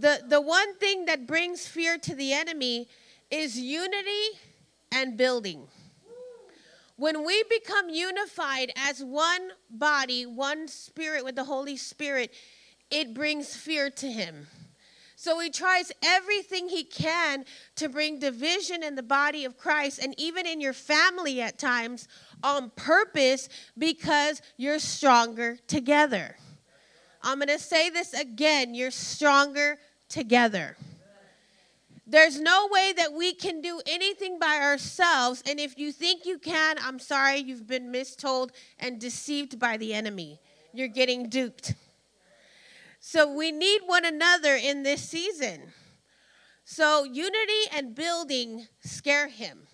the, the one thing that brings fear to the enemy is unity and building. When we become unified as one body, one spirit with the Holy Spirit, it brings fear to him. So he tries everything he can to bring division in the body of Christ and even in your family at times on purpose because you're stronger together. I'm going to say this again you're stronger together. There's no way that we can do anything by ourselves. And if you think you can, I'm sorry, you've been mistold and deceived by the enemy. You're getting duped. So we need one another in this season. So unity and building scare him.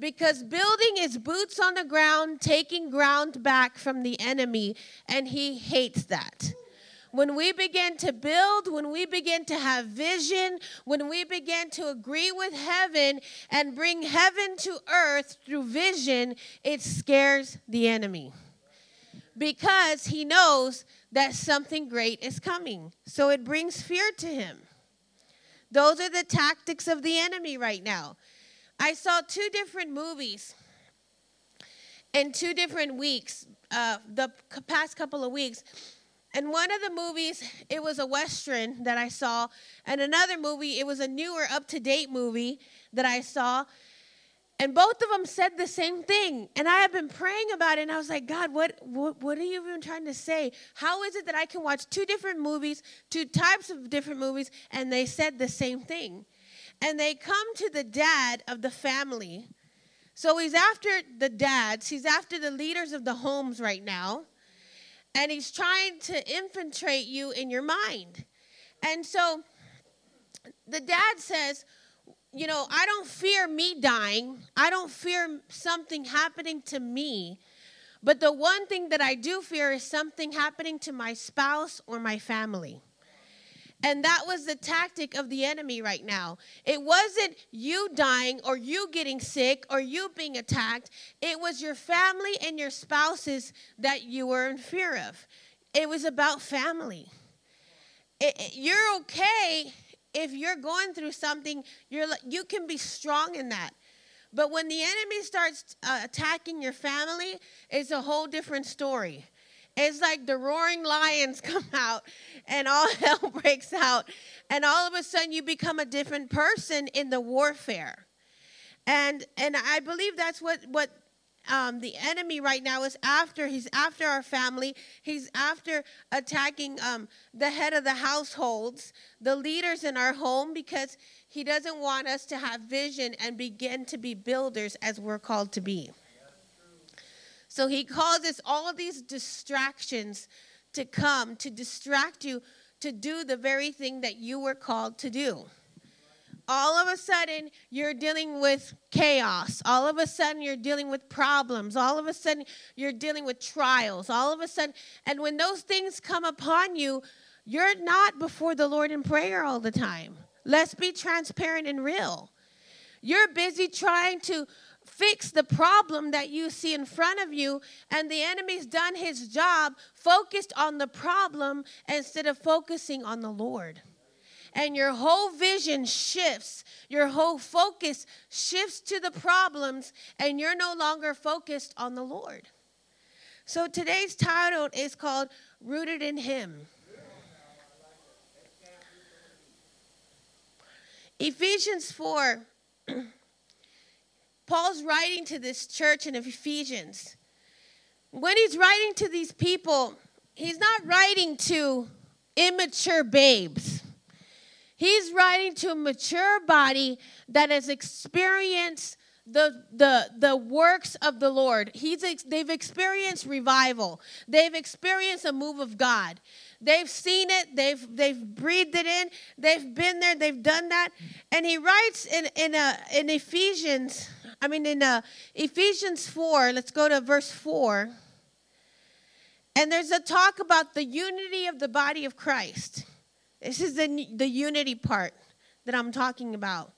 Because building is boots on the ground, taking ground back from the enemy, and he hates that when we begin to build, when we begin to have vision, when we begin to agree with heaven and bring heaven to earth through vision, it scares the enemy because he knows that something great is coming. So it brings fear to him. Those are the tactics of the enemy right now. I saw two different movies in two different weeks, uh, the past couple of weeks. And one of the movies, it was a Western that I saw. And another movie, it was a newer, up to date movie that I saw. And both of them said the same thing. And I have been praying about it. And I was like, God, what, what, what are you even trying to say? How is it that I can watch two different movies, two types of different movies, and they said the same thing? And they come to the dad of the family. So he's after the dads, he's after the leaders of the homes right now and he's trying to infiltrate you in your mind. And so the dad says, You know, I don't fear me dying, I don't fear something happening to me. But the one thing that I do fear is something happening to my spouse or my family. And that was the tactic of the enemy right now. It wasn't you dying or you getting sick or you being attacked. It was your family and your spouses that you were in fear of. It was about family. It, it, you're okay if you're going through something. You're you can be strong in that. But when the enemy starts uh, attacking your family, it's a whole different story. It's like the roaring lions come out and all hell breaks out. And all of a sudden you become a different person in the warfare. And and I believe that's what what um, the enemy right now is after. He's after our family. He's after attacking um, the head of the households, the leaders in our home, because he doesn't want us to have vision and begin to be builders as we're called to be. So he causes all these distractions to come to distract you to do the very thing that you were called to do. All of a sudden, you're dealing with chaos. All of a sudden, you're dealing with problems. All of a sudden, you're dealing with trials. All of a sudden, and when those things come upon you, you're not before the Lord in prayer all the time. Let's be transparent and real. You're busy trying to fix the problem that you see in front of you, and the enemy's done his job, focused on the problem instead of focusing on the Lord. And your whole vision shifts, your whole focus shifts to the problems, and you're no longer focused on the Lord. So today's title is called Rooted in Him. Ephesians 4 Paul's writing to this church in Ephesians. When he's writing to these people, he's not writing to immature babes. He's writing to a mature body that has experienced the, the, the works of the Lord. He's, they've experienced revival. They've experienced a move of God. They've seen it. They've, they've breathed it in. They've been there. They've done that. And he writes in, in, a, in Ephesians I mean, in uh, Ephesians 4, let's go to verse 4. And there's a talk about the unity of the body of Christ. This is the, the unity part that I'm talking about.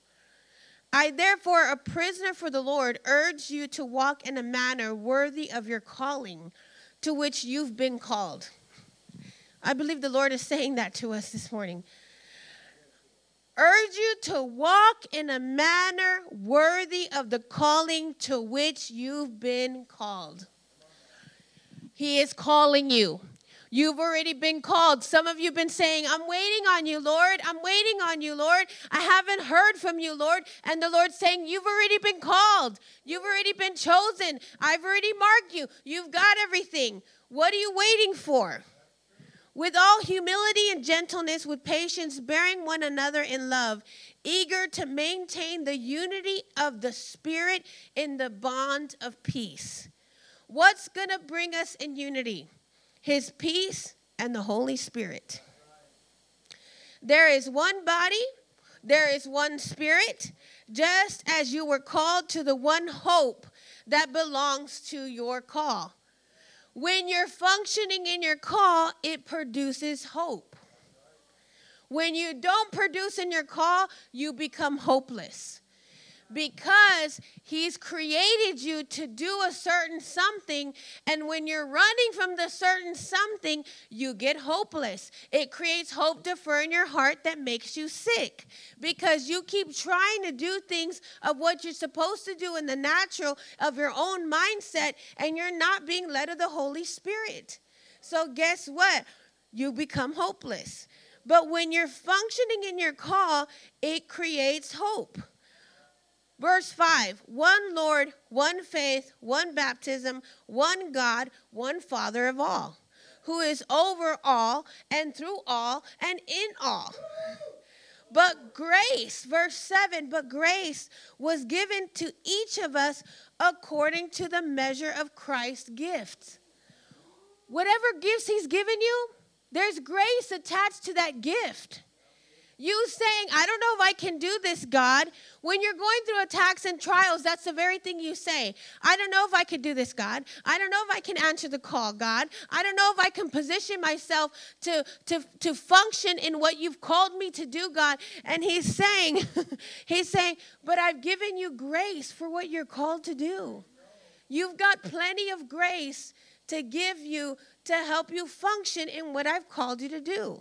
I, therefore, a prisoner for the Lord, urge you to walk in a manner worthy of your calling to which you've been called. I believe the Lord is saying that to us this morning. Urge you to walk in a manner worthy of the calling to which you've been called. He is calling you. You've already been called. Some of you have been saying, I'm waiting on you, Lord. I'm waiting on you, Lord. I haven't heard from you, Lord. And the Lord's saying, You've already been called. You've already been chosen. I've already marked you. You've got everything. What are you waiting for? With all humility and gentleness, with patience, bearing one another in love, eager to maintain the unity of the Spirit in the bond of peace. What's going to bring us in unity? His peace and the Holy Spirit. There is one body, there is one Spirit, just as you were called to the one hope that belongs to your call. When you're functioning in your call, it produces hope. When you don't produce in your call, you become hopeless because he's created you to do a certain something and when you're running from the certain something you get hopeless. It creates hope defer in your heart that makes you sick because you keep trying to do things of what you're supposed to do in the natural of your own mindset and you're not being led of the holy spirit. So guess what? You become hopeless. But when you're functioning in your call it creates hope Verse 5 One Lord, one faith, one baptism, one God, one Father of all, who is over all and through all and in all. But grace, verse 7 but grace was given to each of us according to the measure of Christ's gifts. Whatever gifts he's given you, there's grace attached to that gift. You saying, I don't know if I can do this, God. When you're going through attacks and trials, that's the very thing you say. I don't know if I can do this, God. I don't know if I can answer the call, God. I don't know if I can position myself to, to, to function in what you've called me to do, God. And he's saying, he's saying, but I've given you grace for what you're called to do. You've got plenty of grace to give you to help you function in what I've called you to do.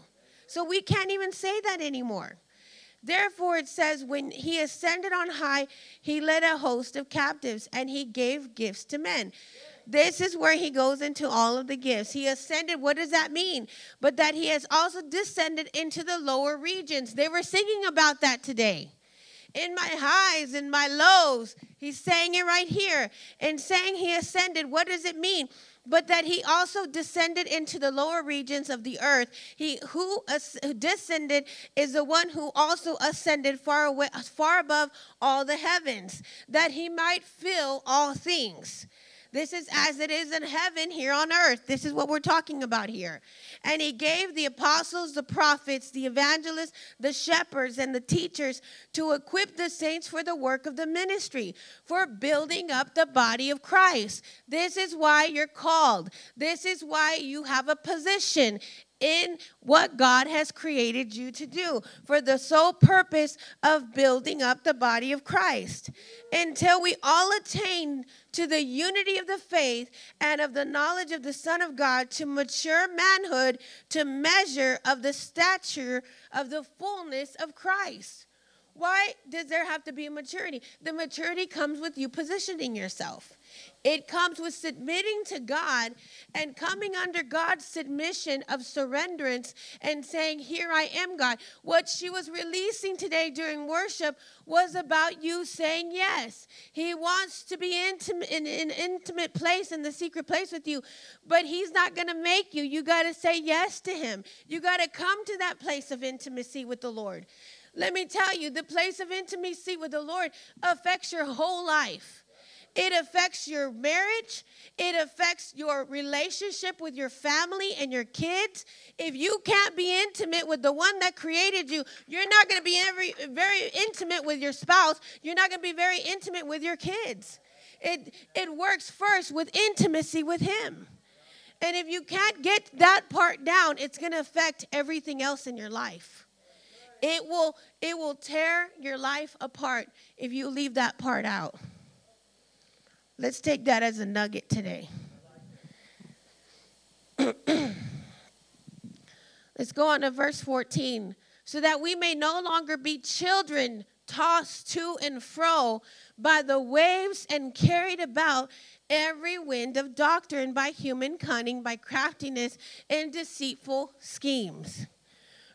So we can't even say that anymore. Therefore, it says, when he ascended on high, he led a host of captives and he gave gifts to men. This is where he goes into all of the gifts. He ascended, what does that mean? But that he has also descended into the lower regions. They were singing about that today. In my highs and my lows, he's saying it right here. And saying he ascended, what does it mean? But that he also descended into the lower regions of the earth. He who, descended is the one who also ascended far away, far above all the heavens, that he might fill all things. This is as it is in heaven here on earth. This is what we're talking about here. And he gave the apostles, the prophets, the evangelists, the shepherds, and the teachers to equip the saints for the work of the ministry, for building up the body of Christ. This is why you're called. This is why you have a position in what God has created you to do for the sole purpose of building up the body of Christ until we all attain to the unity of the faith and of the knowledge of the Son of God to mature manhood to measure of the stature of the fullness of Christ. Why does there have to be a maturity? The maturity comes with you positioning yourself. It comes with submitting to God and coming under God's submission of surrenderance and saying, Here I am, God. What she was releasing today during worship was about you saying yes. He wants to be in an in intimate place in the secret place with you, but He's not going to make you. You got to say yes to Him. You got to come to that place of intimacy with the Lord. Let me tell you, the place of intimacy with the Lord affects your whole life. It affects your marriage. It affects your relationship with your family and your kids. If you can't be intimate with the one that created you, you're not going to be every, very intimate with your spouse. You're not going to be very intimate with your kids. It, it works first with intimacy with Him. And if you can't get that part down, it's going to affect everything else in your life. It will, it will tear your life apart if you leave that part out. Let's take that as a nugget today. Let's go on to verse 14. so that we may no longer be children tossed to and fro by the waves and carried about every wind of doctrine by human cunning, by craftiness and deceitful schemes.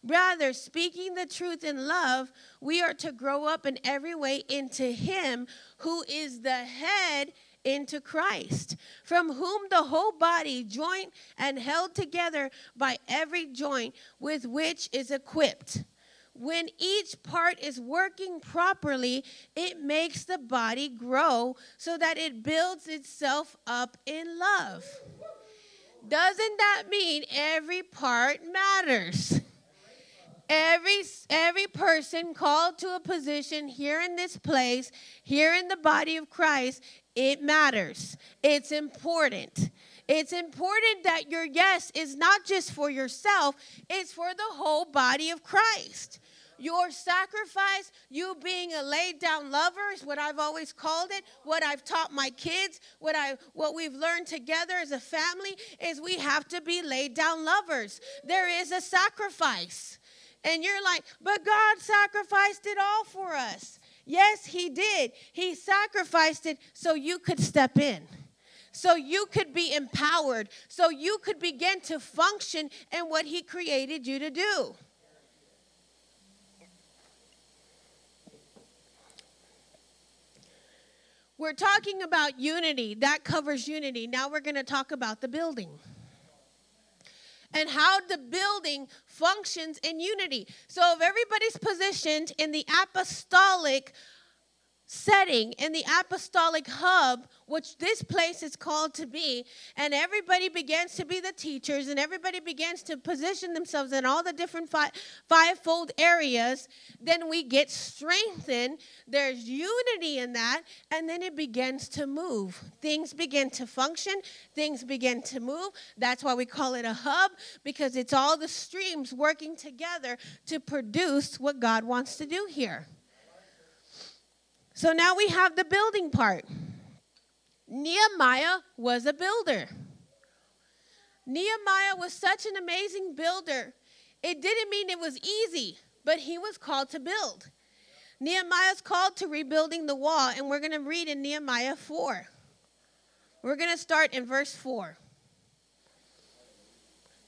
Rather, speaking the truth in love, we are to grow up in every way into Him who is the head into Christ, from whom the whole body, joint and held together by every joint with which is equipped. When each part is working properly, it makes the body grow so that it builds itself up in love. Doesn't that mean every part matters? Every, every person called to a position here in this place, here in the body of Christ, it matters. It's important. It's important that your yes is not just for yourself, it's for the whole body of Christ. Your sacrifice, you being a laid down lover is what I've always called it. What I've taught my kids, what I what we've learned together as a family is we have to be laid down lovers. There is a sacrifice. And you're like, but God sacrificed it all for us. Yes, He did. He sacrificed it so you could step in, so you could be empowered, so you could begin to function in what He created you to do. We're talking about unity. That covers unity. Now we're going to talk about the building and how the building functions in unity. So, if everybody's positioned in the apostolic setting in the apostolic hub, which this place is called to be, and everybody begins to be the teachers, and everybody begins to position themselves in all the different five, fivefold areas, then we get strengthened. There's unity in that, and then it begins to move. Things begin to function, things begin to move. That's why we call it a hub, because it's all the streams working together to produce what God wants to do here. So now we have the building part. Nehemiah was a builder. Nehemiah was such an amazing builder. It didn't mean it was easy, but he was called to build. Nehemiah's called to rebuilding the wall, and we're going to read in Nehemiah 4. We're going to start in verse 4.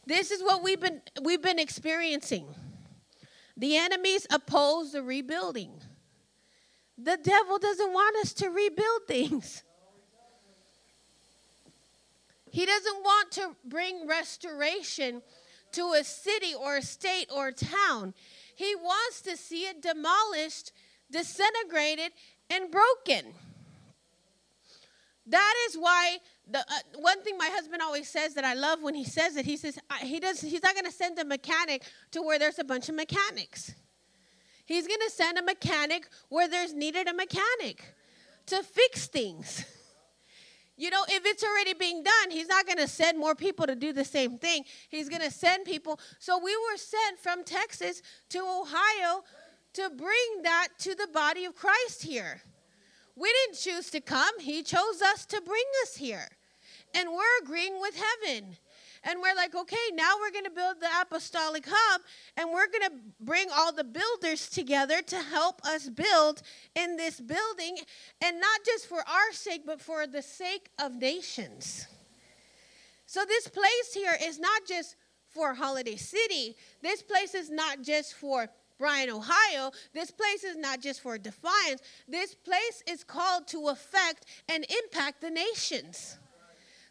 This is what we've been, we've been experiencing. The enemies oppose the rebuilding. The devil doesn't want us to rebuild things. He doesn't want to bring restoration to a city or a state or a town. He wants to see it demolished, disintegrated, and broken. That is why the uh, one thing my husband always says that I love when he says it. He says he does. He's not going to send a mechanic to where there's a bunch of mechanics. He's going to send a mechanic where there's needed a mechanic to fix things. You know, if it's already being done, he's not going to send more people to do the same thing. He's going to send people. So we were sent from Texas to Ohio to bring that to the body of Christ here. We didn't choose to come, he chose us to bring us here. And we're agreeing with heaven. And we're like, okay, now we're going to build the apostolic hub and we're going to bring all the builders together to help us build in this building. And not just for our sake, but for the sake of nations. So this place here is not just for Holiday City, this place is not just for Bryan, Ohio. This place is not just for Defiance. This place is called to affect and impact the nations.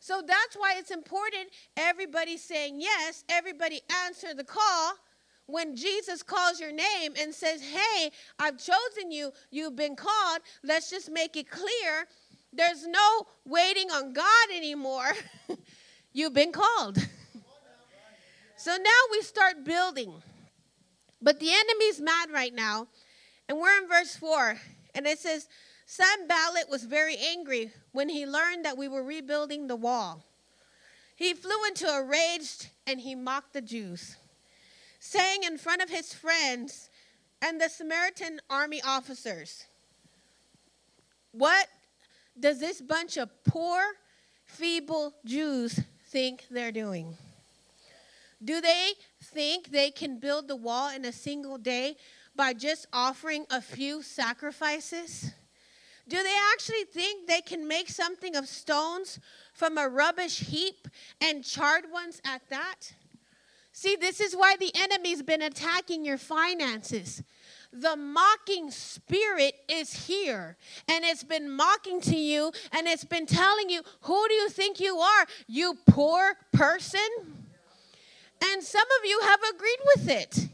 So that's why it's important everybody saying yes, everybody answer the call. When Jesus calls your name and says, Hey, I've chosen you, you've been called, let's just make it clear. There's no waiting on God anymore. you've been called. so now we start building. But the enemy's mad right now. And we're in verse 4. And it says, Sanballat was very angry when he learned that we were rebuilding the wall. He flew into a rage and he mocked the Jews, saying in front of his friends and the Samaritan army officers, What does this bunch of poor, feeble Jews think they're doing? Do they think they can build the wall in a single day by just offering a few sacrifices? Do they actually think they can make something of stones from a rubbish heap and charred ones at that? See, this is why the enemy's been attacking your finances. The mocking spirit is here and it's been mocking to you and it's been telling you, Who do you think you are, you poor person? And some of you have agreed with it.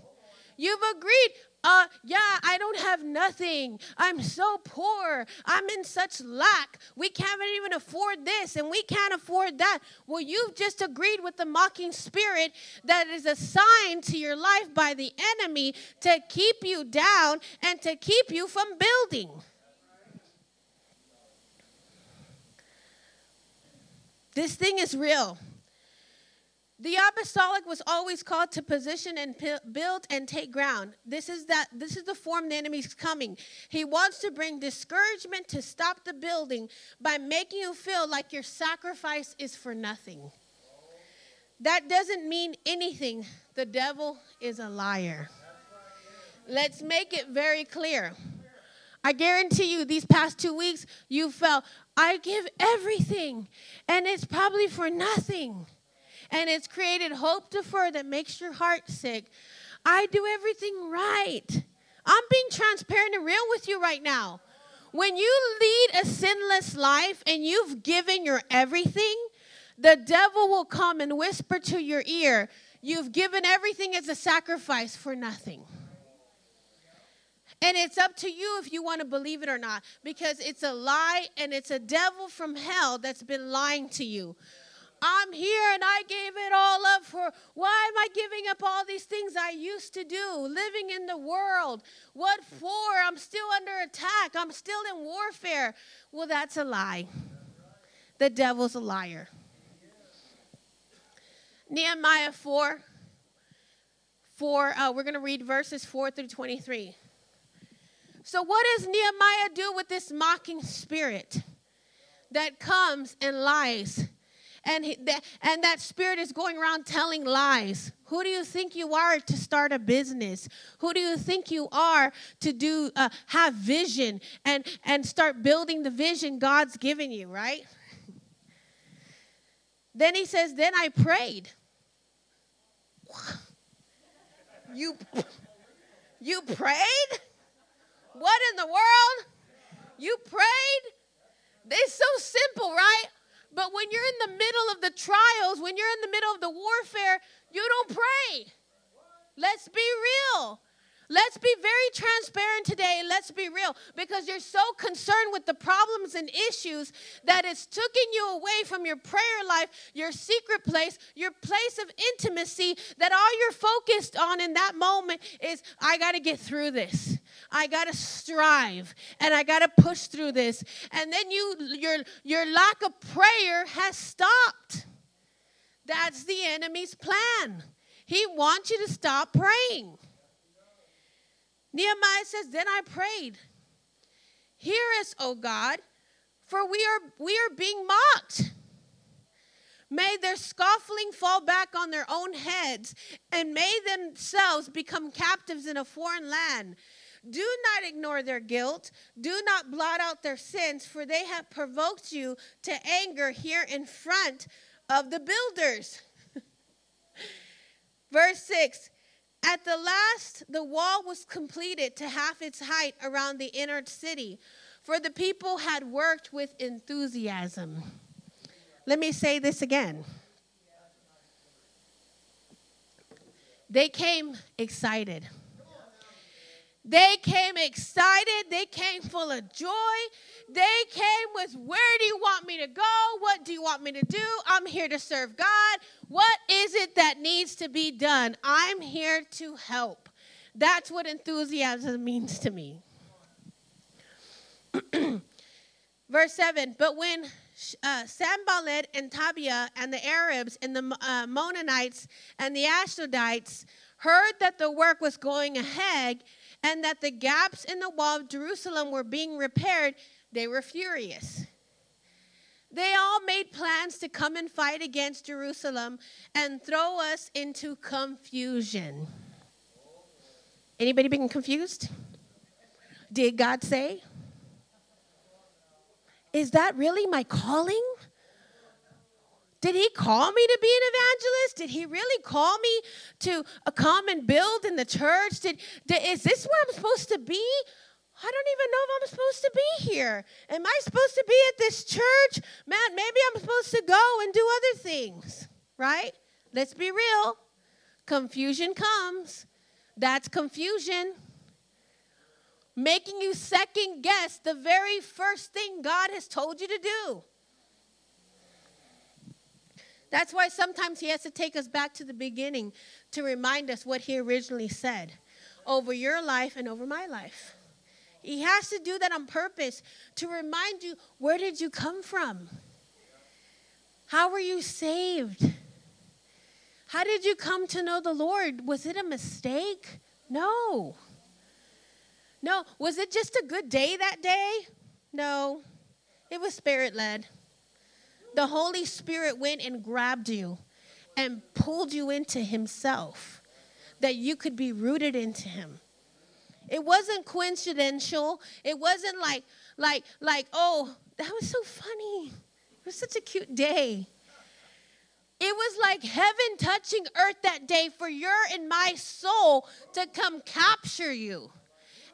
You've agreed, uh, yeah, I don't have nothing. I'm so poor. I'm in such lack. We can't even afford this and we can't afford that. Well, you've just agreed with the mocking spirit that is assigned to your life by the enemy to keep you down and to keep you from building. This thing is real. The apostolic was always called to position and build and take ground. This is that this is the form the enemy's coming. He wants to bring discouragement to stop the building by making you feel like your sacrifice is for nothing. That doesn't mean anything. The devil is a liar. Let's make it very clear. I guarantee you, these past two weeks, you felt, I give everything, and it's probably for nothing and it's created hope deferred that makes your heart sick. I do everything right. I'm being transparent and real with you right now. When you lead a sinless life and you've given your everything, the devil will come and whisper to your ear, You've given everything as a sacrifice for nothing. And it's up to you if you want to believe it or not, because it's a lie and it's a devil from hell that's been lying to you. I'm here and I gave it all up for why am I giving up all these things I used to do? Living in the world. What for? I'm still under attack. I'm still in warfare. Well, that's a lie. The devil's a liar. Nehemiah 4. 4 uh, we're going to read verses 4 through 23. So, what does Nehemiah do with this mocking spirit that comes and lies? And, that, and that spirit is going around telling lies. Who do you think you are to start a business? Who do you think you are to do uh, have vision and and start building the vision God's given you, right? then he says, "Then I prayed." You you prayed? What in the world? You prayed? It's so simple, right? But when you're in the middle of the trials, when you're in the middle of the warfare, you don't pray. Let's be real. Let's be very transparent today let's be real because you're so concerned with the problems and issues that it's taking you away from your prayer life, your secret place, your place of intimacy that all you're focused on in that moment is I got to get through this. I got to strive and I got to push through this. And then you your your lack of prayer has stopped. That's the enemy's plan. He wants you to stop praying. Nehemiah says, Then I prayed, Hear us, O God, for we are, we are being mocked. May their scoffing fall back on their own heads, and may themselves become captives in a foreign land. Do not ignore their guilt. Do not blot out their sins, for they have provoked you to anger here in front of the builders. Verse 6 At the last, the wall was completed to half its height around the inner city, for the people had worked with enthusiasm. Let me say this again. They came excited. They came excited. They came full of joy. They came with, Where do you want me to go? What do you want me to do? I'm here to serve God. What is it that needs to be done? I'm here to help. That's what enthusiasm means to me. Verse 7 But when uh, and Tobiah and the Arabs and the uh, Ammonites and the Ashdodites heard that the work was going ahead and that the gaps in the wall of Jerusalem were being repaired, they were furious. They all made plans to come and fight against Jerusalem and throw us into confusion. Anybody being confused? Did God say? Is that really my calling? Did he call me to be an evangelist? Did he really call me to uh, come and build in the church? Did, did, is this where I'm supposed to be? I don't even know if I'm supposed to be here. Am I supposed to be at this church? Man, maybe I'm supposed to go and do other things, right? Let's be real. Confusion comes. That's confusion. Making you second guess the very first thing God has told you to do. That's why sometimes He has to take us back to the beginning to remind us what He originally said over your life and over my life. He has to do that on purpose to remind you where did you come from? How were you saved? How did you come to know the Lord? Was it a mistake? No. No. Was it just a good day that day? No. It was spirit led. The Holy Spirit went and grabbed you and pulled you into Himself that you could be rooted into Him. It wasn't coincidental. It wasn't like, like, like, oh, that was so funny. It was such a cute day. It was like heaven touching earth that day for your and my soul to come capture you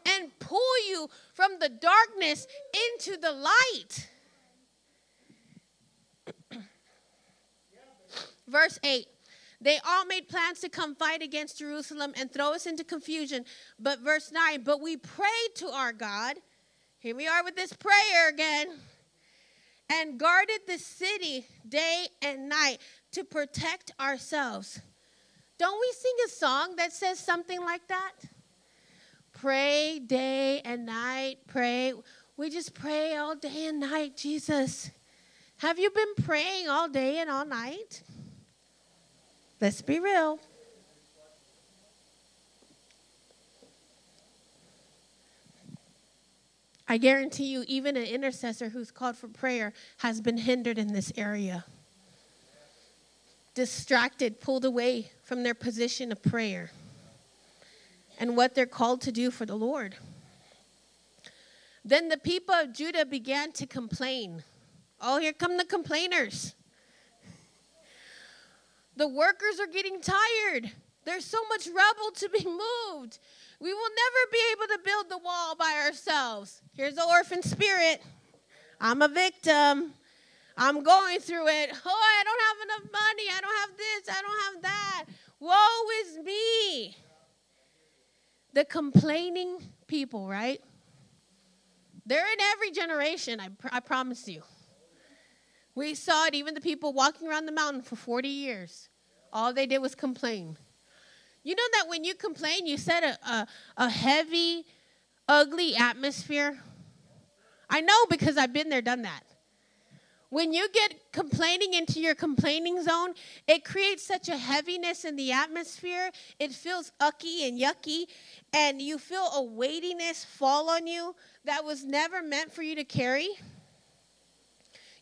and pull you from the darkness into the light. Verse 8 they all made plans to come fight against Jerusalem and throw us into confusion. But verse 9, but we prayed to our God. Here we are with this prayer again. And guarded the city day and night to protect ourselves. Don't we sing a song that says something like that? Pray day and night, pray. We just pray all day and night, Jesus. Have you been praying all day and all night? Let's be real. I guarantee you, even an intercessor who's called for prayer has been hindered in this area. Distracted, pulled away from their position of prayer and what they're called to do for the Lord. Then the people of Judah began to complain. Oh, here come the complainers. The workers are getting tired. There's so much rubble to be moved. We will never be able to build the wall by ourselves. Here's the orphan spirit. I'm a victim. I'm going through it. Oh, I don't have enough money. I don't have this. I don't have that. Woe is me. The complaining people, right? They're in every generation, I, pr- I promise you. We saw it, even the people walking around the mountain for 40 years. All they did was complain. You know that when you complain, you set a, a, a heavy, ugly atmosphere? I know because I've been there, done that. When you get complaining into your complaining zone, it creates such a heaviness in the atmosphere. It feels ucky and yucky, and you feel a weightiness fall on you that was never meant for you to carry.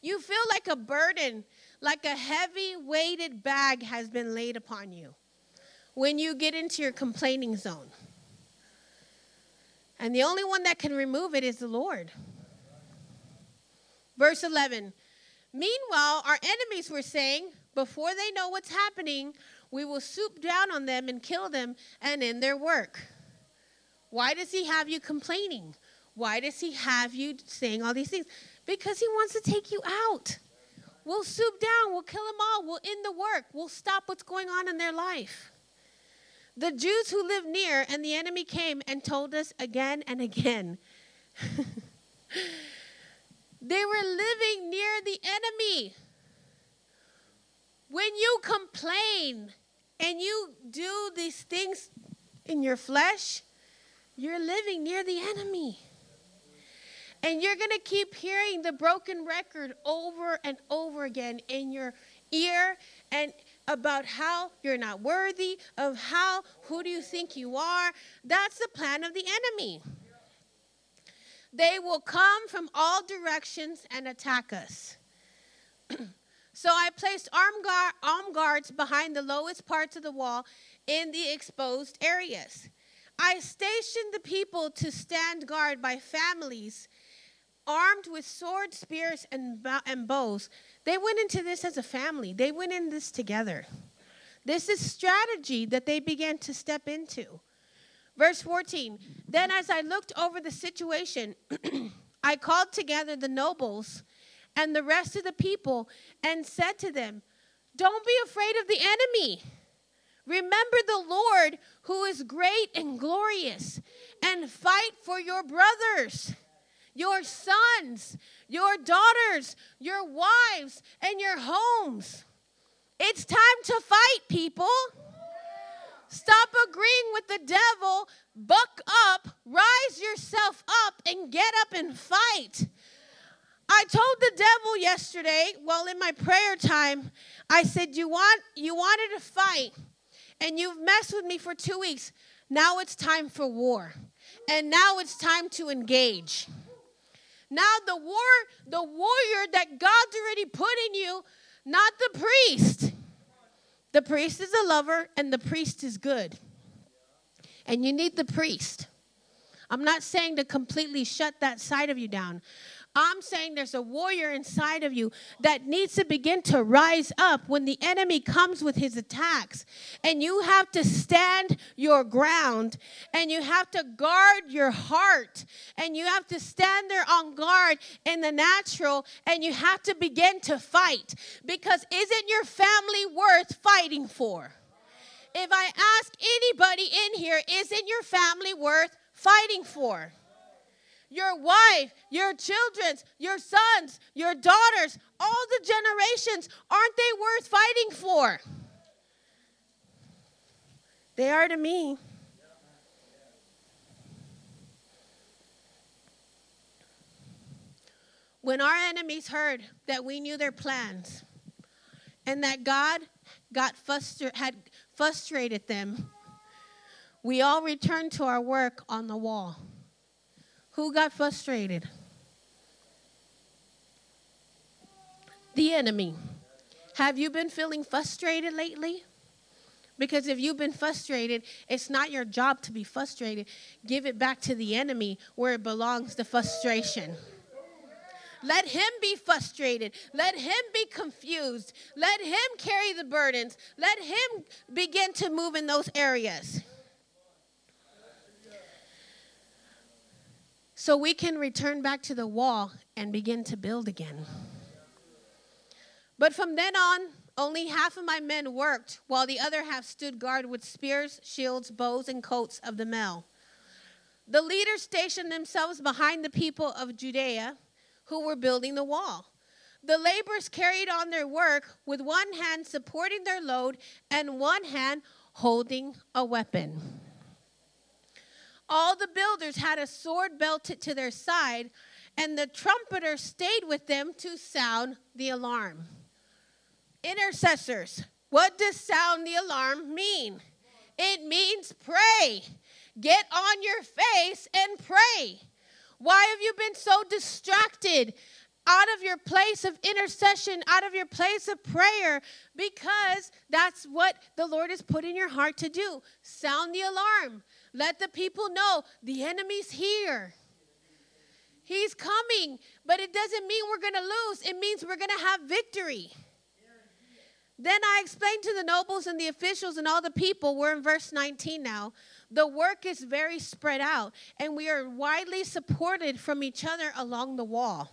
You feel like a burden, like a heavy weighted bag has been laid upon you when you get into your complaining zone. And the only one that can remove it is the Lord. Verse 11 Meanwhile, our enemies were saying, Before they know what's happening, we will swoop down on them and kill them and end their work. Why does he have you complaining? Why does he have you saying all these things? Because he wants to take you out. We'll swoop down, we'll kill them all, we'll end the work, we'll stop what's going on in their life. The Jews who lived near and the enemy came and told us again and again. they were living near the enemy. When you complain and you do these things in your flesh, you're living near the enemy. And you're going to keep hearing the broken record over and over again in your ear and about how you're not worthy, of how, who do you think you are? That's the plan of the enemy. They will come from all directions and attack us. so I placed armed, guard, guards behind the lowest parts of the wall in the exposed areas. I stationed the people to stand guard by families armed with swords, spears, and, and bows. They went into this as a family, they went in this together. This is strategy that they began to step into. Verse 14 Then, as I looked over the situation, I called together the nobles and the rest of the people and said to them, Don't be afraid of the enemy. Remember the Lord who is great and glorious, and fight for your brothers, your sons, your daughters, your wives, and your homes. It's time to fight, people. Stop agreeing with the devil. Buck up, rise yourself up, and get up and fight. I told the devil yesterday, well, in my prayer time, I said, You want you wanted to fight, and you've messed with me for two weeks. Now it's time for war. And now it's time to engage. Now the war, the warrior that God's already put in you, not the priest. The priest is a lover and the priest is good. And you need the priest. I'm not saying to completely shut that side of you down. I'm saying there's a warrior inside of you that needs to begin to rise up when the enemy comes with his attacks. And you have to stand your ground and you have to guard your heart and you have to stand there on guard in the natural and you have to begin to fight because isn't your family worth fighting for? If I ask anybody in here, isn't your family worth fighting for? Your wife, your children's, your sons, your daughters, all the generations, aren't they worth fighting for? They are to me. When our enemies heard that we knew their plans and that God got frustra- had frustrated them, we all returned to our work on the wall. Who got frustrated? The enemy. Have you been feeling frustrated lately? Because if you've been frustrated, it's not your job to be frustrated. Give it back to the enemy where it belongs the frustration. Let him be frustrated. Let him be confused. Let him carry the burdens. Let him begin to move in those areas. So we can return back to the wall and begin to build again. But from then on, only half of my men worked, while the other half stood guard with spears, shields, bows, and coats of the mail. The leaders stationed themselves behind the people of Judea who were building the wall. The laborers carried on their work with one hand supporting their load and one hand holding a weapon. All the builders had a sword belted to their side, and the trumpeter stayed with them to sound the alarm. Intercessors, what does sound the alarm mean? It means pray. Get on your face and pray. Why have you been so distracted out of your place of intercession, out of your place of prayer? Because that's what the Lord has put in your heart to do. Sound the alarm. Let the people know the enemy's here. He's coming, but it doesn't mean we're going to lose. It means we're going to have victory. Then I explained to the nobles and the officials and all the people, we're in verse 19 now. The work is very spread out, and we are widely supported from each other along the wall.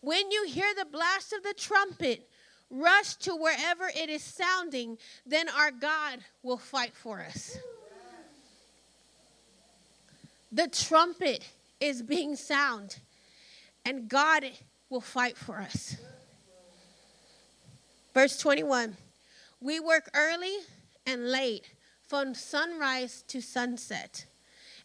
When you hear the blast of the trumpet, rush to wherever it is sounding, then our God will fight for us. The trumpet is being sound, and God will fight for us. Verse 21 We work early and late, from sunrise to sunset.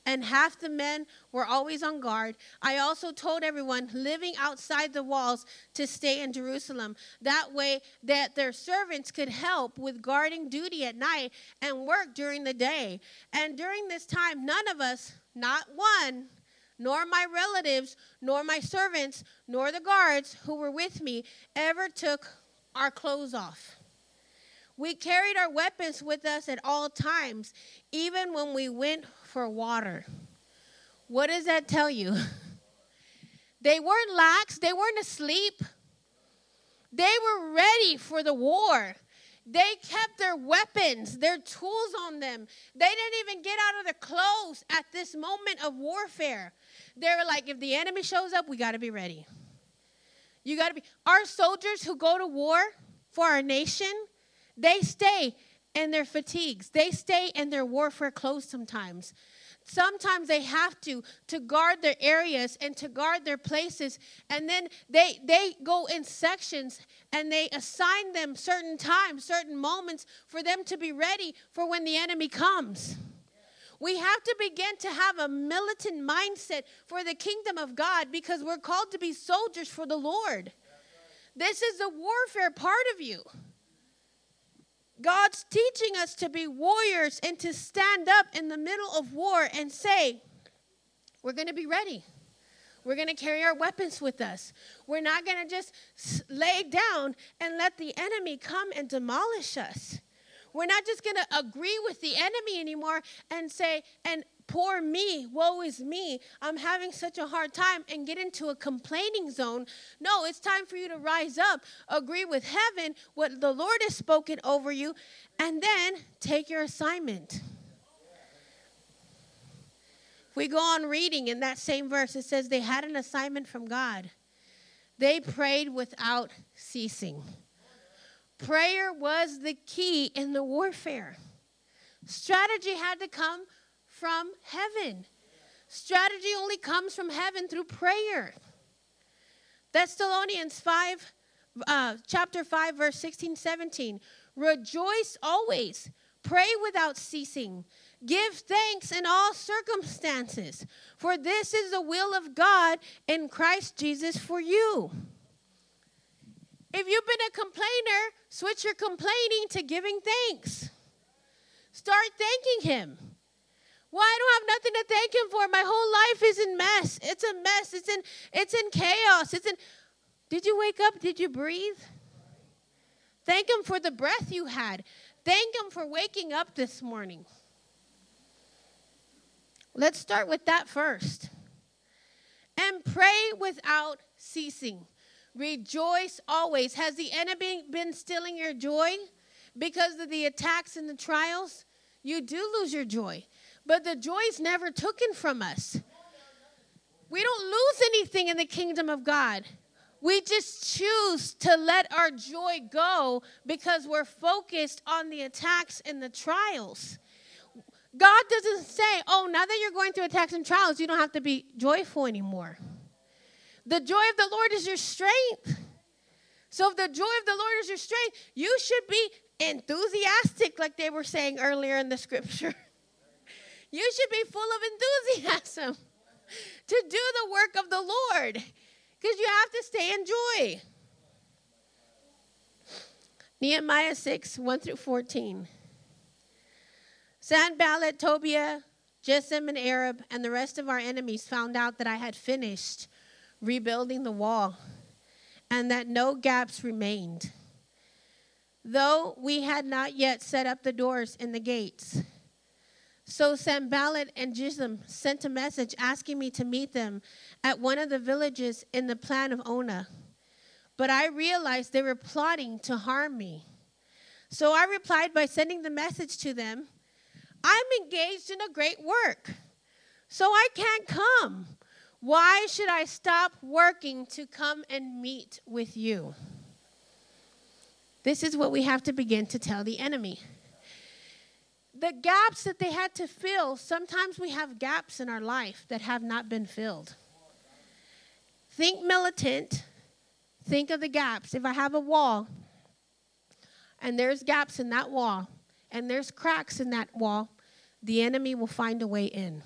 And half the men were always on guard. I also told everyone living outside the walls to stay in Jerusalem. That way, that their servants could help with guarding duty at night and work during the day. And during this time, none of us not one, nor my relatives, nor my servants, nor the guards who were with me ever took our clothes off. We carried our weapons with us at all times, even when we went for water. What does that tell you? They weren't lax, they weren't asleep. They were ready for the war. They kept their weapons, their tools on them. They didn't even get out of their clothes at this moment of warfare. They were like, if the enemy shows up, we got to be ready. You got to be. Our soldiers who go to war for our nation, they stay in their fatigues, they stay in their warfare clothes sometimes sometimes they have to to guard their areas and to guard their places and then they they go in sections and they assign them certain times certain moments for them to be ready for when the enemy comes we have to begin to have a militant mindset for the kingdom of God because we're called to be soldiers for the Lord. This is the warfare part of you. God's teaching us to be warriors and to stand up in the middle of war and say, We're going to be ready. We're going to carry our weapons with us. We're not going to just lay down and let the enemy come and demolish us. We're not just going to agree with the enemy anymore and say, and poor me, woe is me, I'm having such a hard time, and get into a complaining zone. No, it's time for you to rise up, agree with heaven, what the Lord has spoken over you, and then take your assignment. we go on reading in that same verse, it says they had an assignment from God. They prayed without ceasing. Prayer was the key in the warfare. Strategy had to come from heaven. Strategy only comes from heaven through prayer. Thessalonians 5, uh, chapter 5, verse 16, 17. Rejoice always, pray without ceasing, give thanks in all circumstances, for this is the will of God in Christ Jesus for you. If you've been a complainer, switch your complaining to giving thanks. Start thanking Him. Well, I don't have nothing to thank him for. My whole life is in mess. It's a mess. It's in it's in chaos. It's in Did you wake up? Did you breathe? Thank him for the breath you had. Thank him for waking up this morning. Let's start with that first. And pray without ceasing. Rejoice always. Has the enemy been stealing your joy because of the attacks and the trials? You do lose your joy. But the joy is never taken from us. We don't lose anything in the kingdom of God. We just choose to let our joy go because we're focused on the attacks and the trials. God doesn't say, oh, now that you're going through attacks and trials, you don't have to be joyful anymore. The joy of the Lord is your strength. So, if the joy of the Lord is your strength, you should be enthusiastic, like they were saying earlier in the scripture. You should be full of enthusiasm to do the work of the Lord because you have to stay in joy. Nehemiah 6, 1 through 14. Sanballat, Tobiah, Geshem, and Arab, and the rest of our enemies found out that I had finished rebuilding the wall and that no gaps remained. Though we had not yet set up the doors and the gates. So Sanballat and Geshem sent a message asking me to meet them at one of the villages in the plan of Ono. But I realized they were plotting to harm me. So I replied by sending the message to them I'm engaged in a great work, so I can't come. Why should I stop working to come and meet with you? This is what we have to begin to tell the enemy the gaps that they had to fill, sometimes we have gaps in our life that have not been filled. Think militant. Think of the gaps. If I have a wall and there's gaps in that wall and there's cracks in that wall, the enemy will find a way in.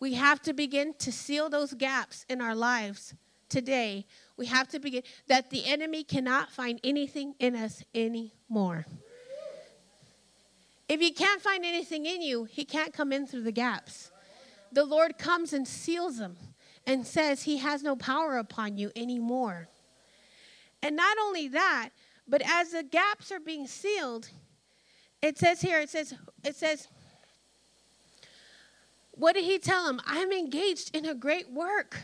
We have to begin to seal those gaps in our lives today. We have to begin that the enemy cannot find anything in us anymore. If he can't find anything in you, he can't come in through the gaps. the Lord comes and seals them and says he has no power upon you anymore. And not only that, but as the gaps are being sealed, it says here, it says, it says, what did he tell him? I'm engaged in a great work.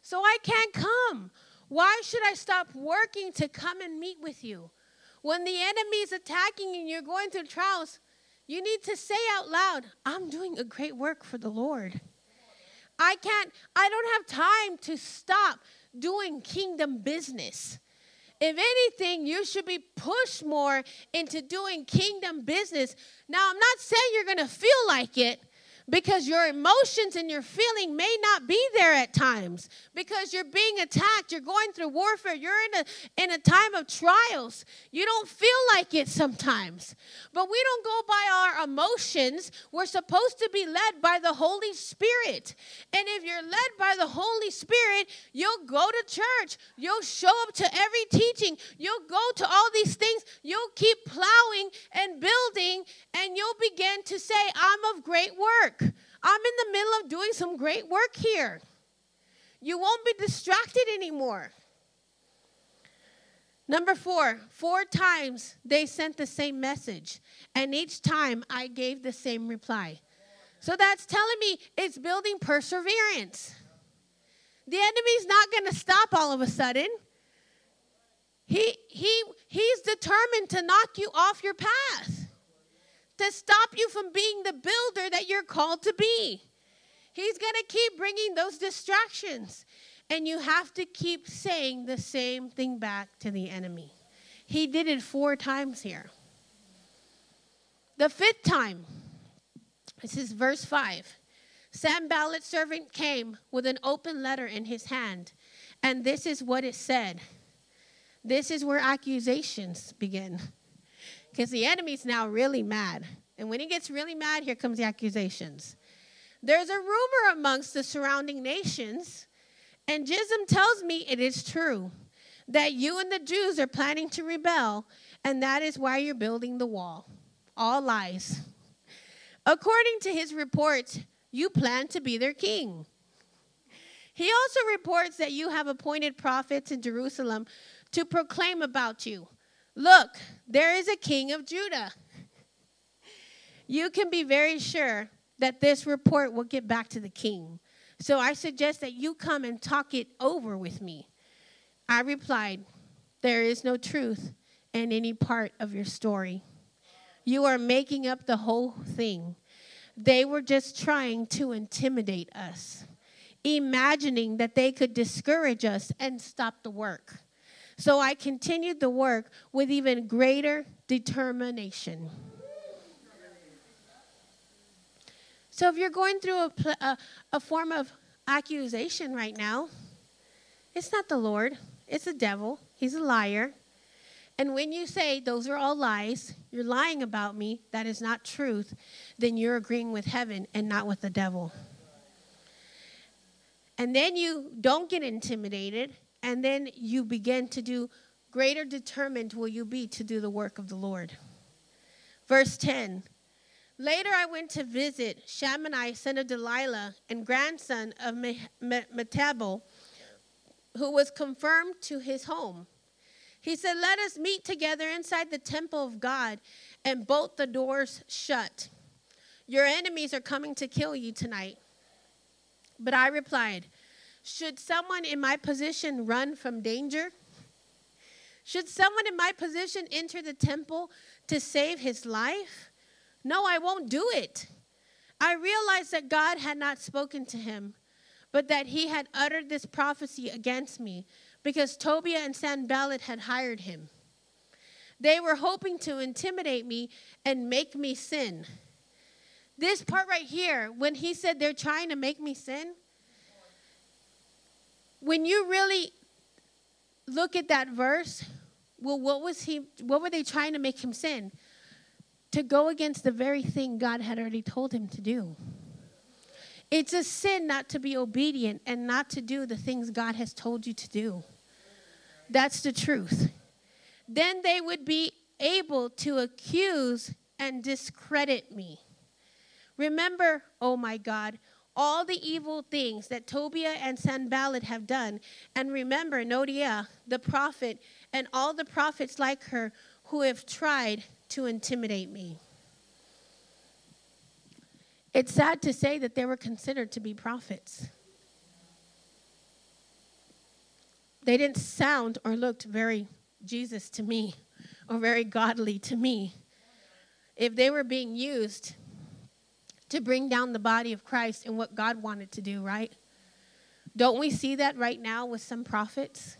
So I can't come. Why should I stop working to come and meet with you? When the enemy is attacking you and you're going through trials, you need to say out loud, I'm doing a great work for the Lord. I can't, I don't have time to stop doing kingdom business. If anything, you should be pushed more into doing kingdom business. Now, I'm not saying you're going to feel like it, because your emotions and your feeling may not be there at times. Because you're being attacked you're going through warfare you're in a in a time of trials. You don't feel like it sometimes. But we don't go by our emotions. We're supposed to be led by the holy spirit. And if you're led by the holy spirit you'll go to church. You'll show up to every teaching. You'll go to all these things. You'll keep plowing and building. And you'll begin to say i'm of great work I'm in the middle of doing some great work here. You won't be distracted anymore. Number four, four times they sent the same message, and each time I gave the same reply. So that's telling me it's building perseverance. The enemy's not going to stop all of a sudden. He, he, he's determined to knock you off your path to stop you from being the builder that you're called to be. He's going to keep bringing those distractions. And you have to keep saying the same thing back to the enemy. He did it four times here. The fifth time, this is verse 5. Sanballat's servant came with an open letter in his hand, and this is what it said. This is where accusations begin because the enemy's now really mad. And when he gets really mad, here comes the accusations. There's a rumor amongst the surrounding nations, and Geshem tells me it is true that you and the Jews are planning to rebel, and that is why you're building the wall. All lies. According to his reports, you plan to be their king. He also reports that you have appointed prophets in Jerusalem to proclaim about you Look, there is a king of Judah. You can be very sure that this report will get back to the king. So I suggest that you come and talk it over with me. I replied, There is no truth in any part of your story. You are making up the whole thing. They were just trying to intimidate us, imagining that they could discourage us and stop the work. So I continued the work with even greater determination. So if you're going through a, a, a, form of accusation right now, it's not the Lord, it's the devil. He's a liar. And when you say those are all lies, you're lying about me, that is not truth, then you're agreeing with heaven and not with the devil. And then you don't get intimidated and then you begin to do greater determined will you be to do the work of the Lord. Verse 10 Later I went to visit Shimei, son of Delilah, and grandson of Metabel, who was confirmed to his home. He said, Let us meet together inside the temple of God and bolt the doors shut. Your enemies are coming to kill you tonight. But I replied, should someone in my position run from danger? Should someone in my position enter the temple to save his life? No, I won't do it. I realized that God had not spoken to him, but that he had uttered this prophecy against me because Tobiah and Sanballat had hired him. They were hoping to intimidate me and make me sin. This part right here, when he said they're trying to make me sin, when you really look at that verse, well, what was he, what were they trying to make him sin? To go against the very thing God had already told him to do. It's a sin not to be obedient and not to do the things God has told you to do. That's the truth. Then they would be able to accuse and discredit me. Remember, oh my God, all the evil things that Tobiah and Sanballat have done. And remember Noadiah, the prophet, and all the prophets like her who have tried to intimidate me. It's sad to say that they were considered to be prophets. They didn't sound or looked very Jesus to me or very godly to me. If they were being used to bring down the body of Christ and what God wanted to do, right? Don't we see that right now with some prophets?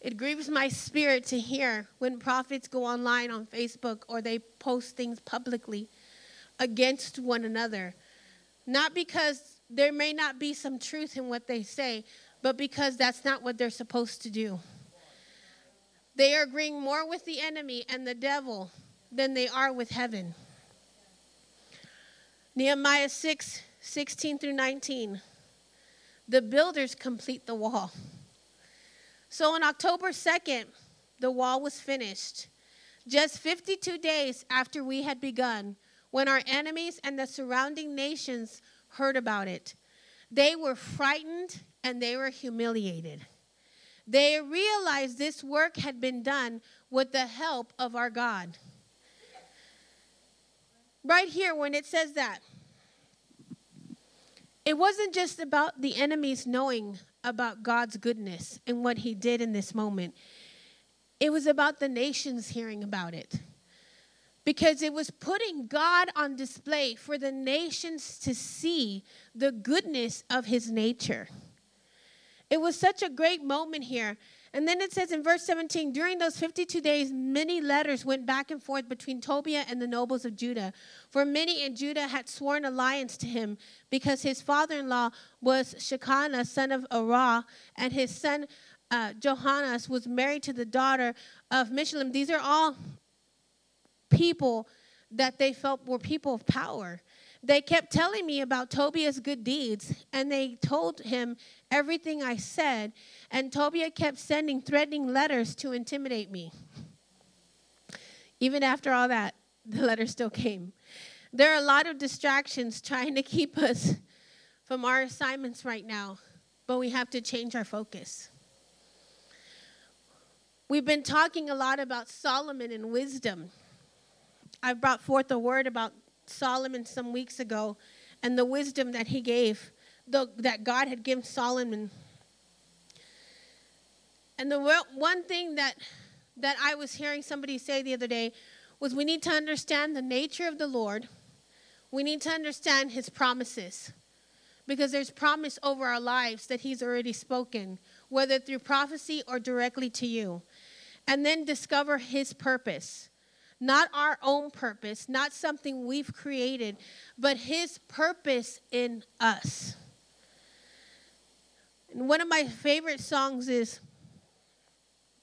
It grieves my spirit to hear when prophets go online on Facebook or they post things publicly against one another. Not because there may not be some truth in what they say, but because that's not what they're supposed to do. They are agreeing more with the enemy and the devil than they are with heaven. Nehemiah 6 16 through 19. The builders complete the wall. So on October 2nd, the wall was finished. Just 52 days after we had begun, when our enemies and the surrounding nations heard about it, they were frightened and they were humiliated. They realized this work had been done with the help of our God. Right here, when it says that, it wasn't just about the enemies knowing about God's goodness and what He did in this moment, it was about the nations hearing about it. Because it was putting God on display for the nations to see the goodness of His nature. It was such a great moment here. And then it says in verse 17 during those 52 days, many letters went back and forth between Tobiah and the nobles of Judah. For many in Judah had sworn alliance to him because his father in law was Shekinah, son of Arah, and his son uh, Johannes was married to the daughter of Meshullam. These are all people that they felt were people of power. They kept telling me about Tobiah's good deeds, and they told him everything I said. And Tobiah kept sending threatening letters to intimidate me. Even after all that, the letter still came. There are a lot of distractions trying to keep us from our assignments right now, but we have to change our focus. We've been talking a lot about Solomon and wisdom. I've brought forth a word about Solomon some weeks ago and the wisdom that he gave, the, that God had given Solomon. And the one thing that, that I was hearing somebody say the other day was we need to understand the nature of the Lord. We need to understand his promises because there's promise over our lives that he's already spoken, whether through prophecy or directly to you. And then discover his purpose not our own purpose, not something we've created, but His purpose in us. And one of my favorite songs is,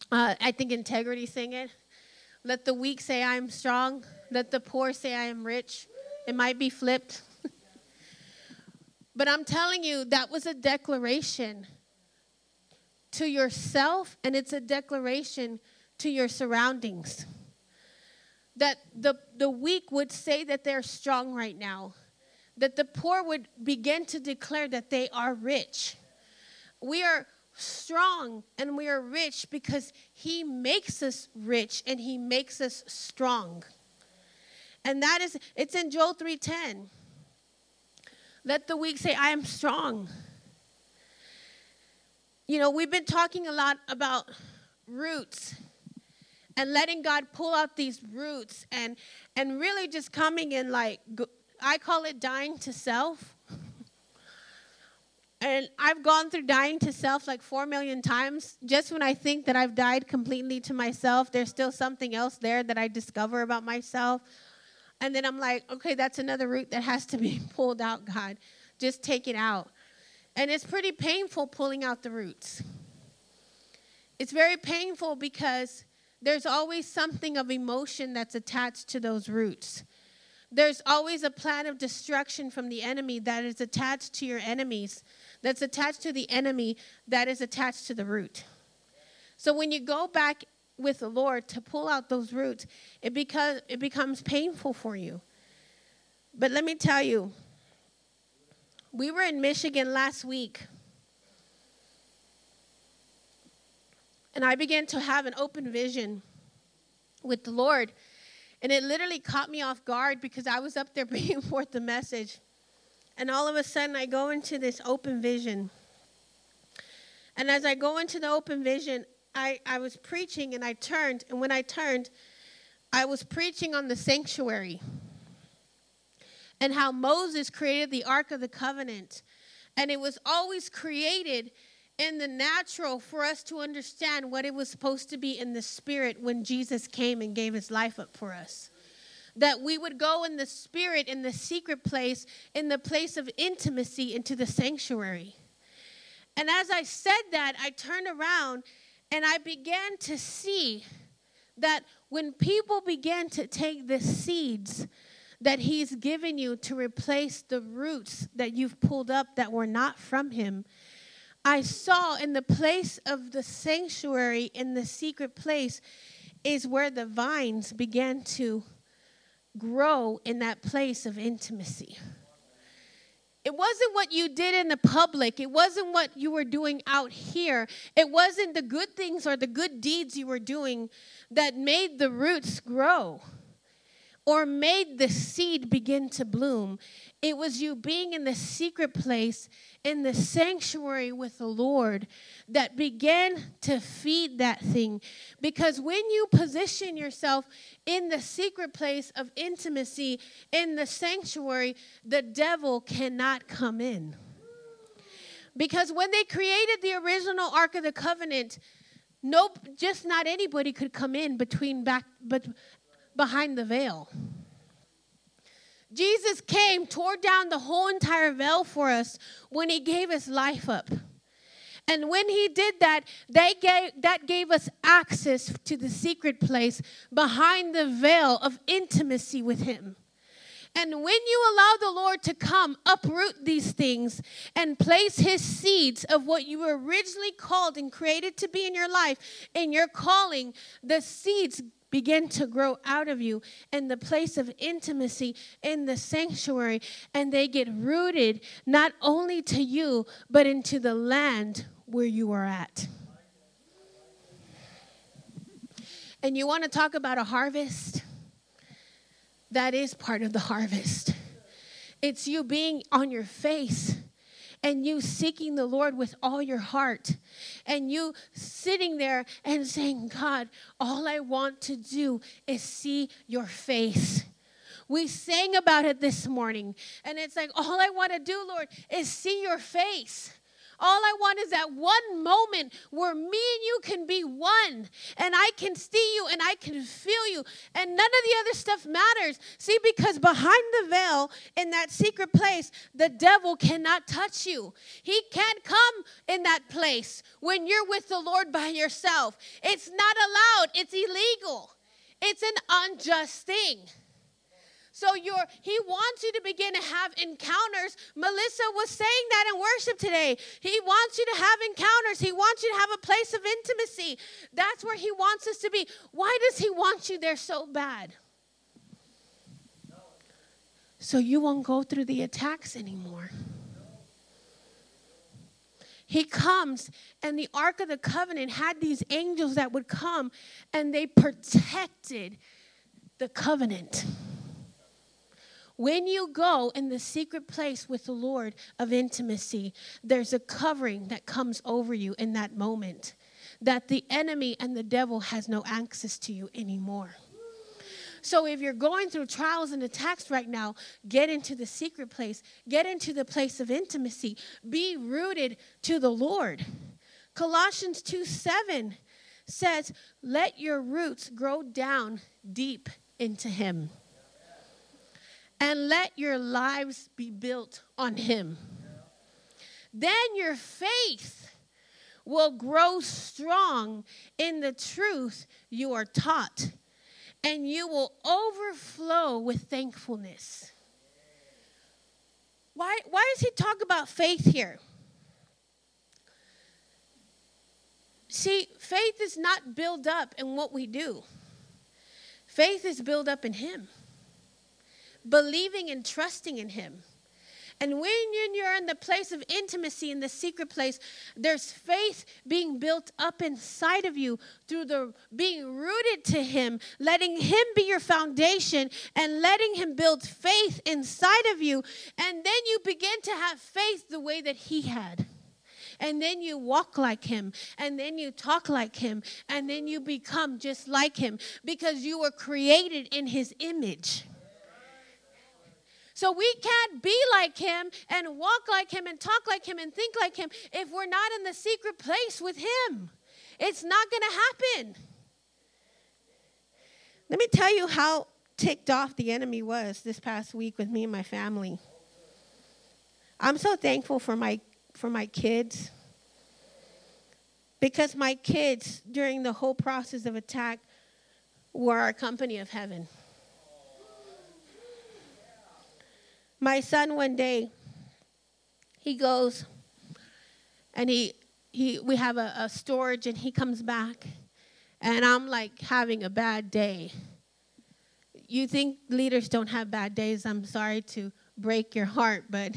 uh, I think Integrity sing it. Let the weak say I am strong. Let the poor say I am rich. It might be flipped. but I'm telling you, that was a declaration to yourself, and it's a declaration to your surroundings that the, the weak would say that they're strong right now, that the poor would begin to declare that they are rich. We are strong and we are rich because He makes us rich and He makes us strong. And that is, it's in Joel 3:10. Let the weak say, I am strong. You know, we've been talking a lot about roots and letting God pull out these roots and and really just coming in like I call it dying to self. And I've gone through dying to self like 4 million times. Just when I think that I've died completely to myself, there's still something else there that I discover about myself. And then I'm like, okay, that's another root that has to be pulled out, God. Just take it out. And it's pretty painful pulling out the roots. It's very painful because there's always something of emotion that's attached to those roots. There's always a plan of destruction from the enemy that is attached to your enemies, that's attached to the enemy that is attached to the root. So when you go back with the Lord to pull out those roots, it, because, it becomes painful for you. But let me tell you, We were in Michigan last week. And I began to have an open vision with the Lord. And it literally caught me off guard because I was up there bringing forth the message. And all of a sudden, I go into this open vision. And as I go into the open vision, I, I was preaching and I turned. And when I turned, I was preaching on the sanctuary and how Moses created the Ark of the Covenant. And it was always created in the natural for us to understand what it was supposed to be in the spirit when Jesus came and gave his life up for us. That we would go in the spirit, in the secret place, in the place of intimacy, into the sanctuary. And as I said that, I turned around and I began to see that when people began to take the seeds that He's given you to replace the roots that you've pulled up that were not from Him, I saw in the place of the sanctuary, in the secret place, is where the vines began to grow in that place of intimacy. It wasn't what you did in the public. It wasn't what you were doing out here. It wasn't the good things or the good deeds you were doing that made the roots grow or made the seed begin to bloom. It was you being in the secret place, in the sanctuary with the Lord, that began to feed that thing. Because when you position yourself in the secret place of intimacy, in the sanctuary, the devil cannot come in. Because when they created the original Ark of the Covenant, nope, just not anybody could come in between back, but behind the veil. Jesus came, tore down the whole entire veil for us when he gave his life up. And when he did that, they gave, that gave us access to the secret place behind the veil of intimacy with him. And when you allow the Lord to come, uproot these things and place his seeds of what you were originally called and created to be in your life, in your calling, the seeds begin to grow out of you in the place of intimacy in the sanctuary, and they get rooted not only to you, but into the land where you are at. And you want to talk about a harvest? That is part of the harvest. It's you being on your face and you seeking the Lord with all your heart, and you sitting there and saying, God, all I want to do is see your face. We sang about it this morning, and it's like, all I want to do, Lord, is see your face. All I want is that one moment where me and you can be one and I can see you and I can feel you and none of the other stuff matters. See, because behind the veil in that secret place, the devil cannot touch you. He can't come in that place when you're with the Lord by yourself. It's not allowed, it's illegal, it's an unjust thing. So you're, he wants you to begin to have encounters. Melissa was saying that in worship today. He wants you to have encounters. He wants you to have a place of intimacy. That's where he wants us to be. Why does he want you there so bad? So you won't go through the attacks anymore. He comes, and the Ark of the Covenant had these angels that would come and they protected the covenant. When you go in the secret place with the Lord of intimacy, there's a covering that comes over you in that moment that the enemy and the devil has no access to you anymore. So if you're going through trials and attacks right now, get into the secret place, get into the place of intimacy, be rooted to the Lord. Colossians 2 7 says, Let your roots grow down deep into Him and let your lives be built on Him. Then your faith will grow strong in the truth you are taught, and you will overflow with thankfulness. Why, why does he talk about faith here? See, faith is not built up in what we do. Faith is built up in Him believing and trusting in Him. And when you're in the place of intimacy, in the secret place, there's faith being built up inside of you through the being rooted to Him, letting Him be your foundation, and letting Him build faith inside of you. And then you begin to have faith the way that He had and then you walk like him, and then you talk like him, and then you become just like him because you were created in his image. So we can't be like him and walk like him and talk like him and think like him if we're not in the secret place with him. It's not going to happen. Let me tell you how ticked off the enemy was this past week with me and my family. I'm so thankful for my for my kids because my kids during the whole process of attack were our company of heaven. My son one day he goes and he he we have a, a storage and he comes back and i'm like having a bad day. You think leaders don't have bad days? I'm sorry to break your heart but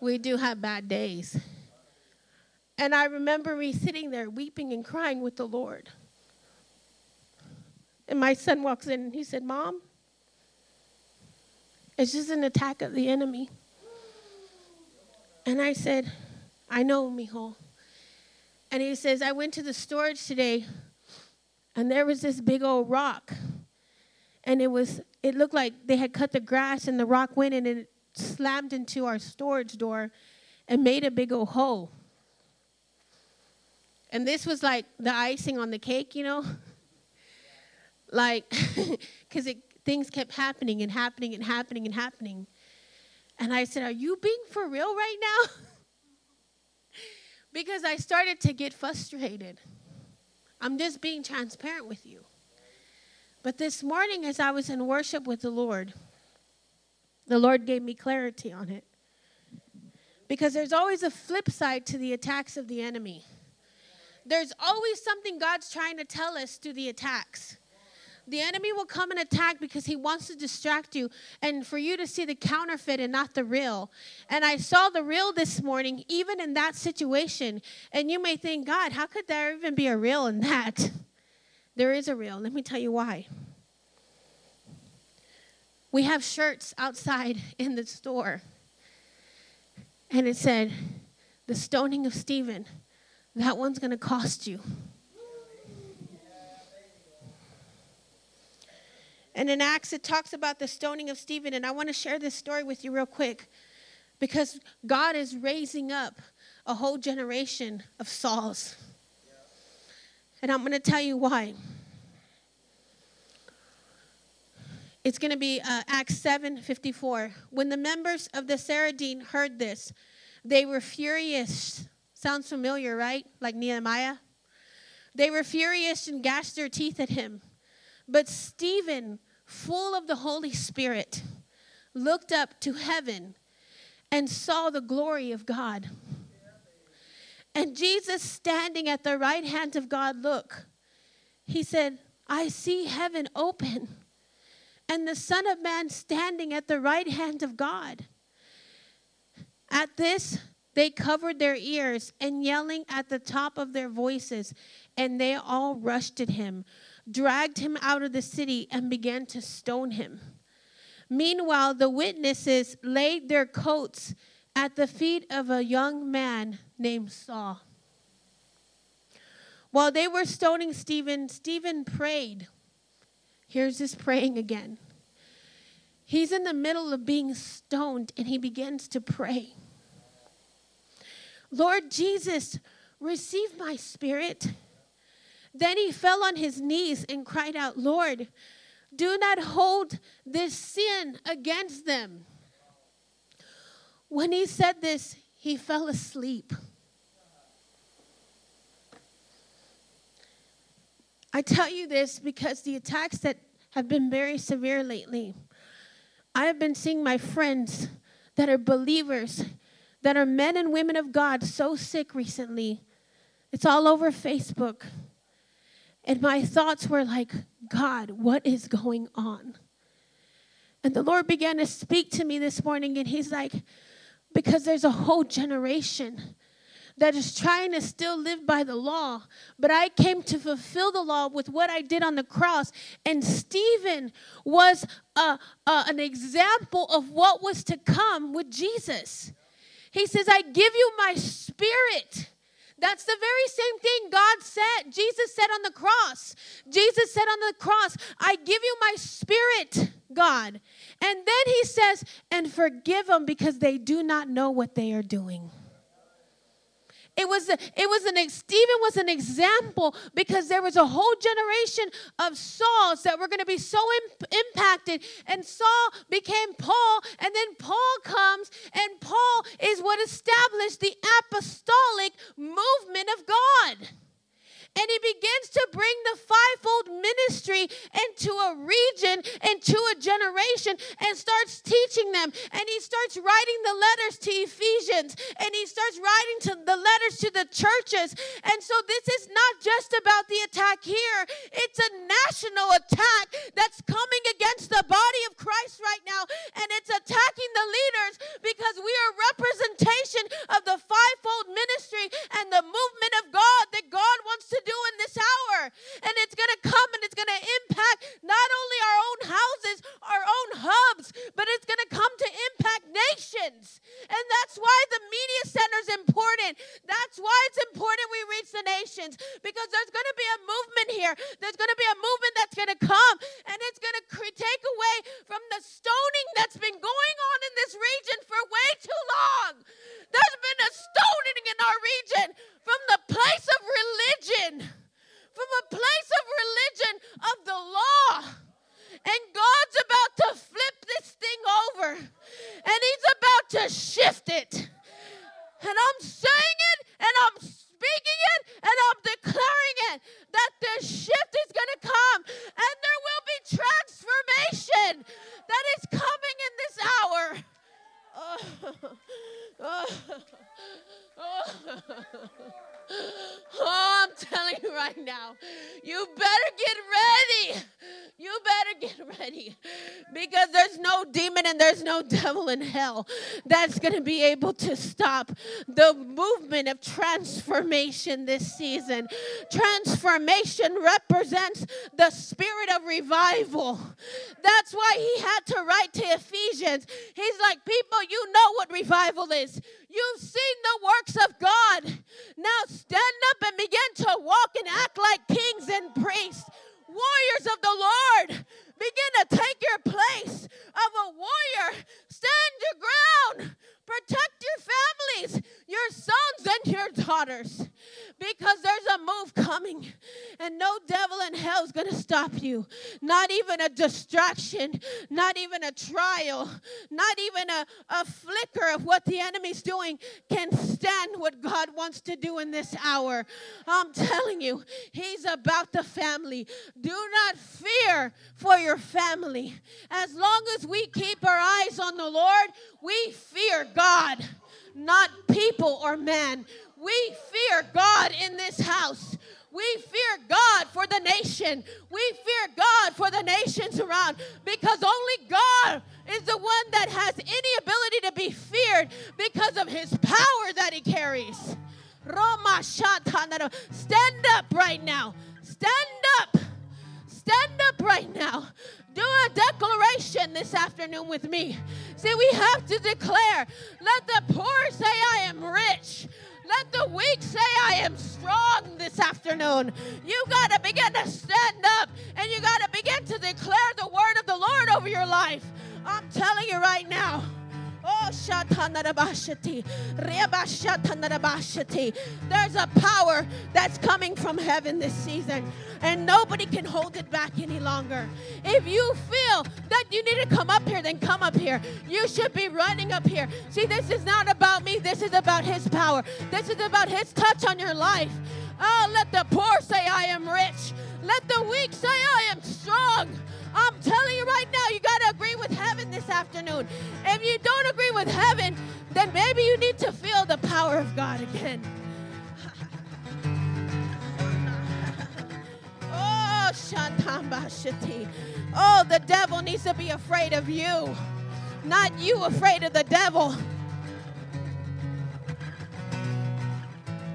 we do have bad days. And i remember me sitting there weeping and crying with the lord. And my son walks in and he said mom it's just an attack of the enemy. And I said, I know, mijo. And he says, I went to the storage today and there was this big old rock. And it was it looked like they had cut the grass and the rock went and it slammed into our storage door and made a big old hole. And this was like the icing on the cake, you know? like, because it things kept happening and happening and happening and happening. And I said, Are you being for real right now? because I started to get frustrated. I'm just being transparent with you. But this morning, as I was in worship with the Lord, the Lord gave me clarity on it. Because there's always a flip side to the attacks of the enemy. There's always something God's trying to tell us through the attacks. The enemy will come and attack because he wants to distract you and for you to see the counterfeit and not the real. And I saw the real this morning, even in that situation. And you may think, God, how could there even be a real in that? There is a real. Let me tell you why. We have shirts outside in the store. And it said, the stoning of Stephen, that one's going to cost you. And in Acts, it talks about the stoning of Stephen. And I want to share this story with you real quick because God is raising up a whole generation of Sauls. And I'm going to tell you why. It's going to be uh, Acts 7 54. When the members of the Sanhedrin heard this, they were furious. Sounds familiar, right? Like Nehemiah? They were furious and gashed their teeth at him. But Stephen, full of the Holy Spirit, looked up to heaven and saw the glory of God. And Jesus, standing at the right hand of God, look, he said, I see heaven open and the Son of Man standing at the right hand of God. At this, they covered their ears and yelling at the top of their voices, and they all rushed at him dragged him out of the city, and began to stone him. Meanwhile, the witnesses laid their coats at the feet of a young man named Saul. While they were stoning Stephen, Stephen prayed. Here's his praying again. He's in the middle of being stoned and he begins to pray. Lord Jesus, receive my spirit. Then he fell on his knees and cried out, Lord, do not hold this sin against them. When he said this, he fell asleep. I tell you this because the attacks that have been very severe lately, I have been seeing my friends that are believers, that are men and women of God, so sick recently. It's all over Facebook. And my thoughts were like, God, what is going on? And the Lord began to speak to me this morning, and He's like, because there's a whole generation that is trying to still live by the law. But I came to fulfill the law with what I did on the cross. And Stephen was a, a, an example of what was to come with Jesus. He says, I give you my spirit. That's the very same thing God said, Jesus said on the cross. Jesus said on the cross, I give you my spirit, God. And then he says, and forgive them because they do not know what they are doing. It was, a, it was an, Stephen was an example because there was a whole generation of Sauls that were going to be so imp- impacted. And Saul became Paul, and then Paul comes, and Paul is what established the apostolic movement of God. And he begins to bring the fivefold ministry into a region, into a generation, and starts teaching them. And he starts writing the letters to Ephesians, and he starts writing to the letters to the churches. And so this is not just about the attack here, it's a national attack that's coming against the body of Christ right now. And it's attacking the leaders because we are representation of the fivefold ministry and the movement of God that God wants to do in this hour. And it's going to come and it's going to impact not only our own houses, our own hubs, but it's going to come to impact nations. And that's why the media center is important. That's why it's important we reach the nations because there's going to be a movement here. There's going to be a movement that's going to come and it's going to take away from the stoning that's been going on in this region for way too long. There's been a stoning in our region from the place of religion, from a place of religion of the law. And God's about to flip this thing over, and He's about to shift it. And I'm saying it, and I'm speaking it, and I'm declaring it that the shift is going to come, and there will be transformation that is coming in this hour. Oh. Oh. Oh. I'm telling you right now, you better get ready. You better get ready because there's no demon and there's no devil in hell that's going to be able to stop the movement of transformation this season. Transformation represents the spirit of revival. That's why he had to write to Ephesians. He's like, People, you know what revival is. You've seen the works of God. Now stand up and begin to walk and act like kings and priests, warriors of the Lord. Begin to take your place of a warrior. Stand your ground. Protect your families, your sons and your daughters, because there's a move coming, and no devil in hell is going to stop you. Not even a distraction, not even a trial, not even a, a flicker of what the enemy's doing can stand what God wants to do in this hour. I'm telling you, He's about the family. Do not fear for your family. As long as we keep our eyes on the Lord, we fear God, not people or man. We fear God in this house. We fear God for the nation. We fear God for the nations around because only God is the one that has any ability to be feared because of his power that he carries. Stand up right now. Stand up. Stand up right now. Do a declaration this afternoon with me. See, we have to declare let the poor say, I am rich. Let the weak say, I am strong this afternoon. You got to begin to stand up and you got to begin to declare the word of the Lord over your life. I'm telling you right now. Oh, There's a power that's coming from heaven this season, and nobody can hold it back any longer. If you feel that you need to come up here, then come up here. You should be running up here. See, this is not about me, this is about His power. This is about His touch on your life. Oh, let the poor say, I am rich. Let the weak say, I am strong. I'm telling you right now, you got to agree with heaven this afternoon. If you don't agree with heaven, then maybe you need to feel the power of God again. oh, Shantambashiti. Oh, the devil needs to be afraid of you, not you afraid of the devil.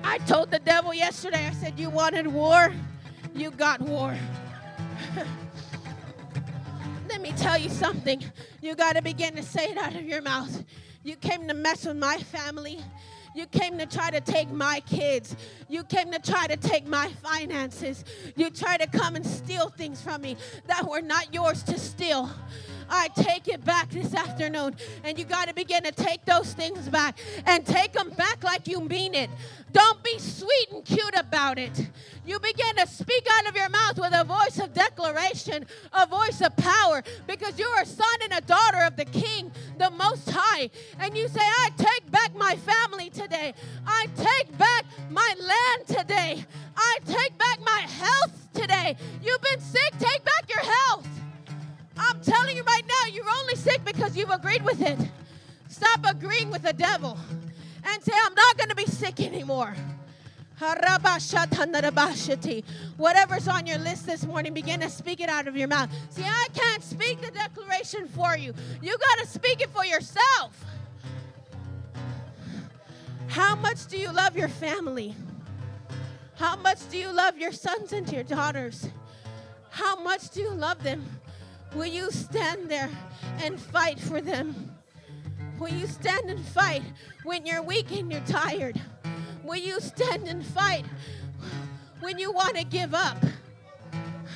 I told the devil yesterday, I said, You wanted war? You got war. Me tell you something. You got to begin to say it out of your mouth. You came to mess with my family. You came to try to take my kids. You came to try to take my finances. You tried to come and steal things from me that were not yours to steal. I take it back this afternoon. And you got to begin to take those things back and take them back like you mean it. Don't be sweet and cute about it. You begin to speak out of your mouth with a voice of declaration, a voice of power, because you're a son and a daughter of the King, the Most High. And you say, I take back my family today. I take back my land today. I take back my health today. You've been sick, take back your health. I'm telling you right now, you're only sick because you've agreed with it. Stop agreeing with the devil and say, I'm not going to be sick anymore. Whatever's on your list this morning, begin to speak it out of your mouth. See, I can't speak the declaration for you. You got to speak it for yourself. How much do you love your family? How much do you love your sons and your daughters? How much do you love them? Will you stand there and fight for them? Will you stand and fight when you're weak and you're tired? Will you stand and fight when you want to give up?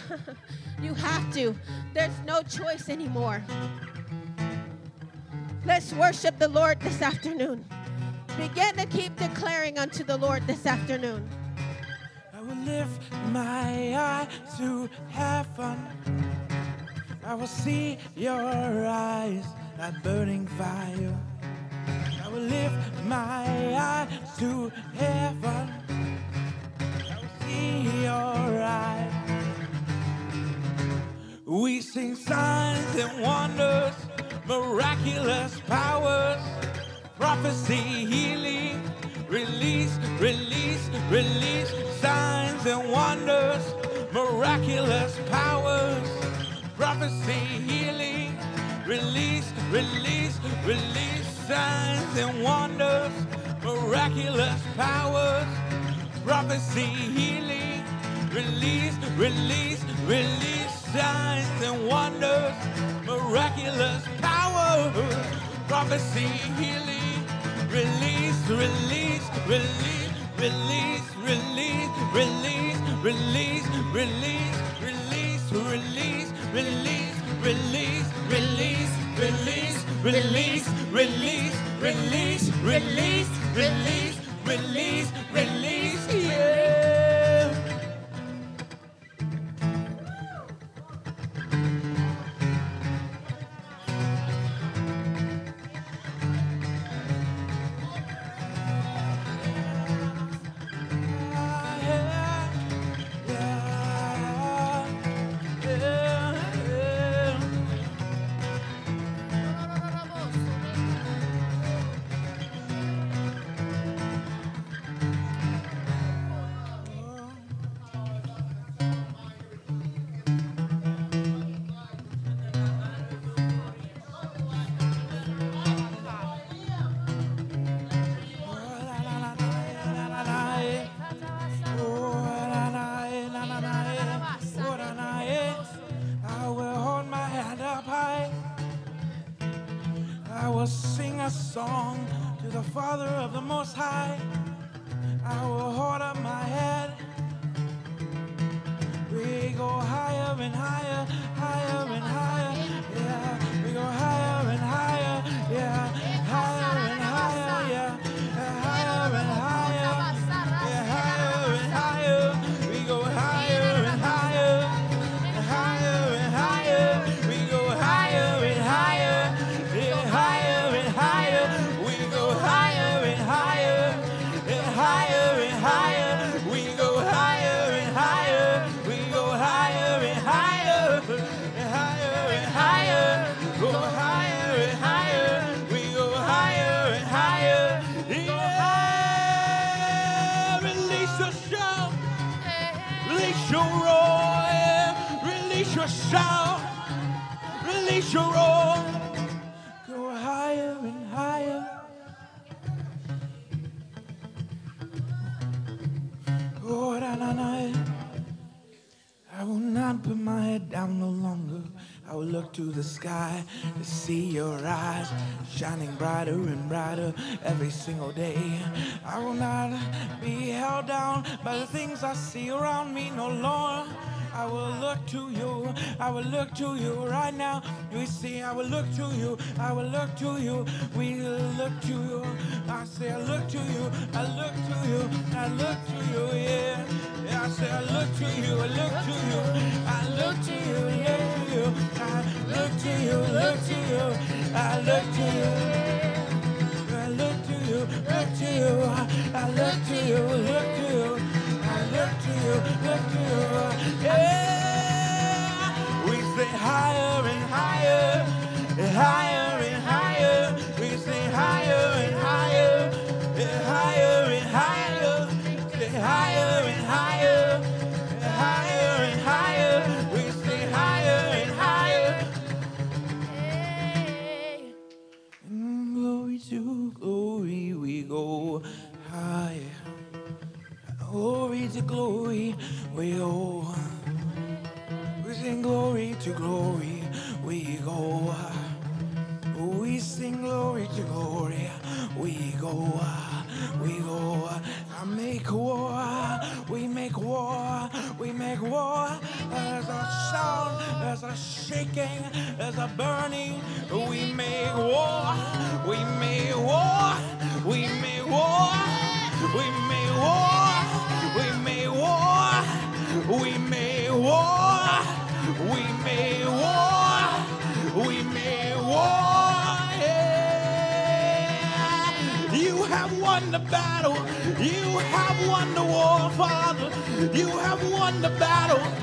you have to. There's no choice anymore. Let's worship the Lord this afternoon. Begin to keep declaring unto the Lord this afternoon. I will lift my eye to heaven. I will see your eyes like burning fire. I will lift my eyes to heaven. I will see your eyes. We sing signs and wonders, miraculous powers, prophecy, healing, release, release, release, signs and wonders, miraculous powers prophecy, healing, release, release, release, signs and wonders, miraculous powers, prophecy, healing, release, release, release, signs and wonders, miraculous powers, prophecy, healing, release, release, release, release, release, release, release, release, release, release, release, release, release, release, release, release, release, release, release, release, To the sky to see your eyes shining brighter and brighter every single day. I will not be held down by the things I see around me no longer. I will look to you. I will look to you right now. We see, I will look to you. I will look to you. We look to you. I say, I look to you. I look to you. I look to you. Yeah. yeah I say, I look to you. I look to you. I look to you. I look to you. Look to you. I look to you. I look to you. Look to you. I look to you. Look to you. I look to you. Look to you. Yeah. We and higher, and higher and higher. To glory, we go. We sing glory to glory, we go. We sing glory to glory, we go. We go. I make war, we make war, we make war. There's a sound, there's a shaking, there's a burning. We make war, we make war, we make war, we make war, won the battle, you have won the war, Father. You have won the battle.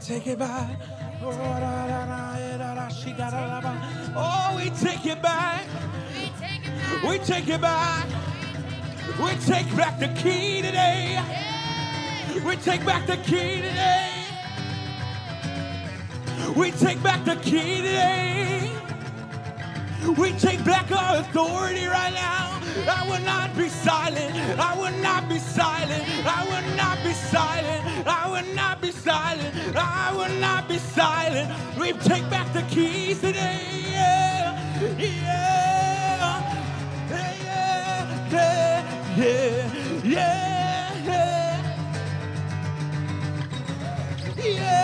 Take it back. Oh. Oh, we take it back. We take it back. We take it back. We take back the key today. We take back the key today. We take back the key today. We take back our authority right now. I will not be silent. I will not be silent. I will not be silent. I will not be silent. I will not be silent. We take back the keys today. Yeah. Yeah. Yeah. Yeah. Yeah. Yeah. yeah. yeah.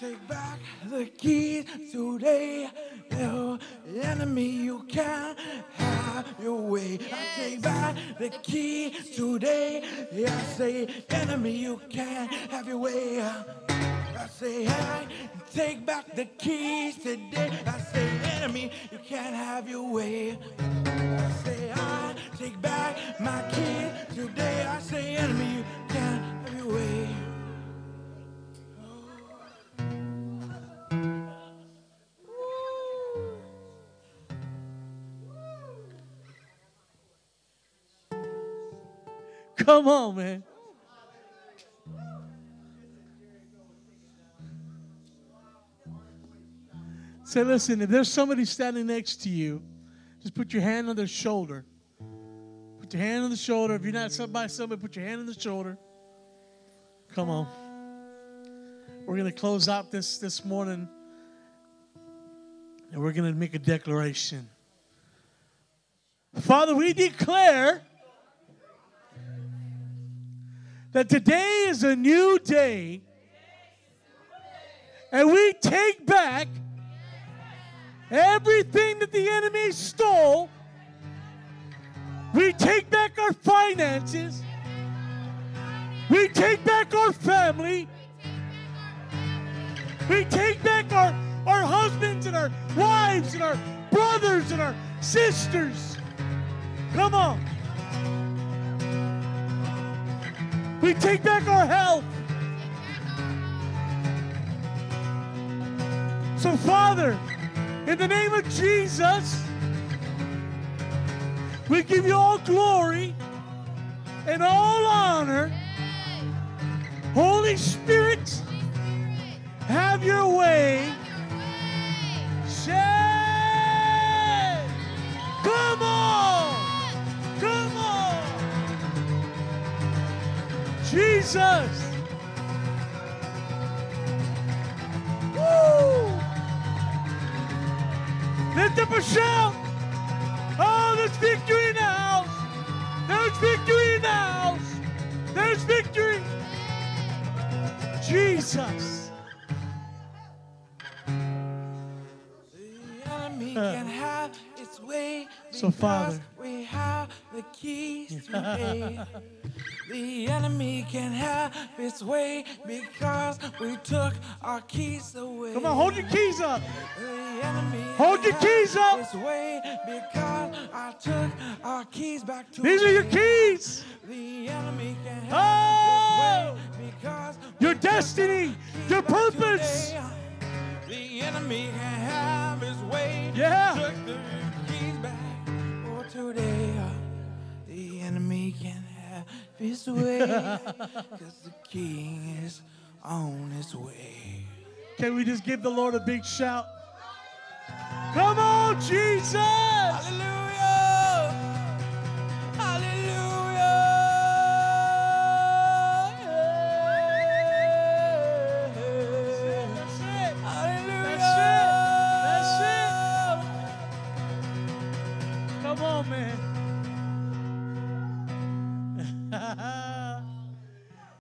Take back the keys today. No enemy, you can't have your way. I take back the keys today. I say, enemy, you can't have your way. I say, I take back the keys today. I say, enemy, you can't have your way. I say I take back my keys Today I say enemy, you can't have your way. Come on, man. Say, listen, if there's somebody standing next to you, just put your hand on their shoulder. Put your hand on the shoulder. If you're not somebody, somebody, put your hand on the shoulder. Come on. We're going to close out this this morning, and we're going to make a declaration. Father, we declare that today is a new day, and we take back everything that the enemy stole. We take back our finances. We take back our family. We take back our, our husbands and our wives and our brothers and our sisters. Come on. We take back our health. So, Father, in the name of Jesus, we give you all glory and all honor. Holy Spirit, have your way. Come on, Jesus. Woo! Lift up a shout. Oh, there's victory in the house. There's victory in the house. There's victory. Jesus. The enemy can have So, Father. we have the keys today. the enemy can have its way because we took our keys away. Come on, hold your keys up. The enemy Hold your keys up. Its way because I took our keys back to These are your keys. The enemy can have Oh! its way because Your destiny, your purpose. The enemy can have his way. Yeah. The back for today. Uh, the enemy can have his way. Cause the king is on his way. Can we just give the Lord a big shout? Come on, Jesus. Hallelujah.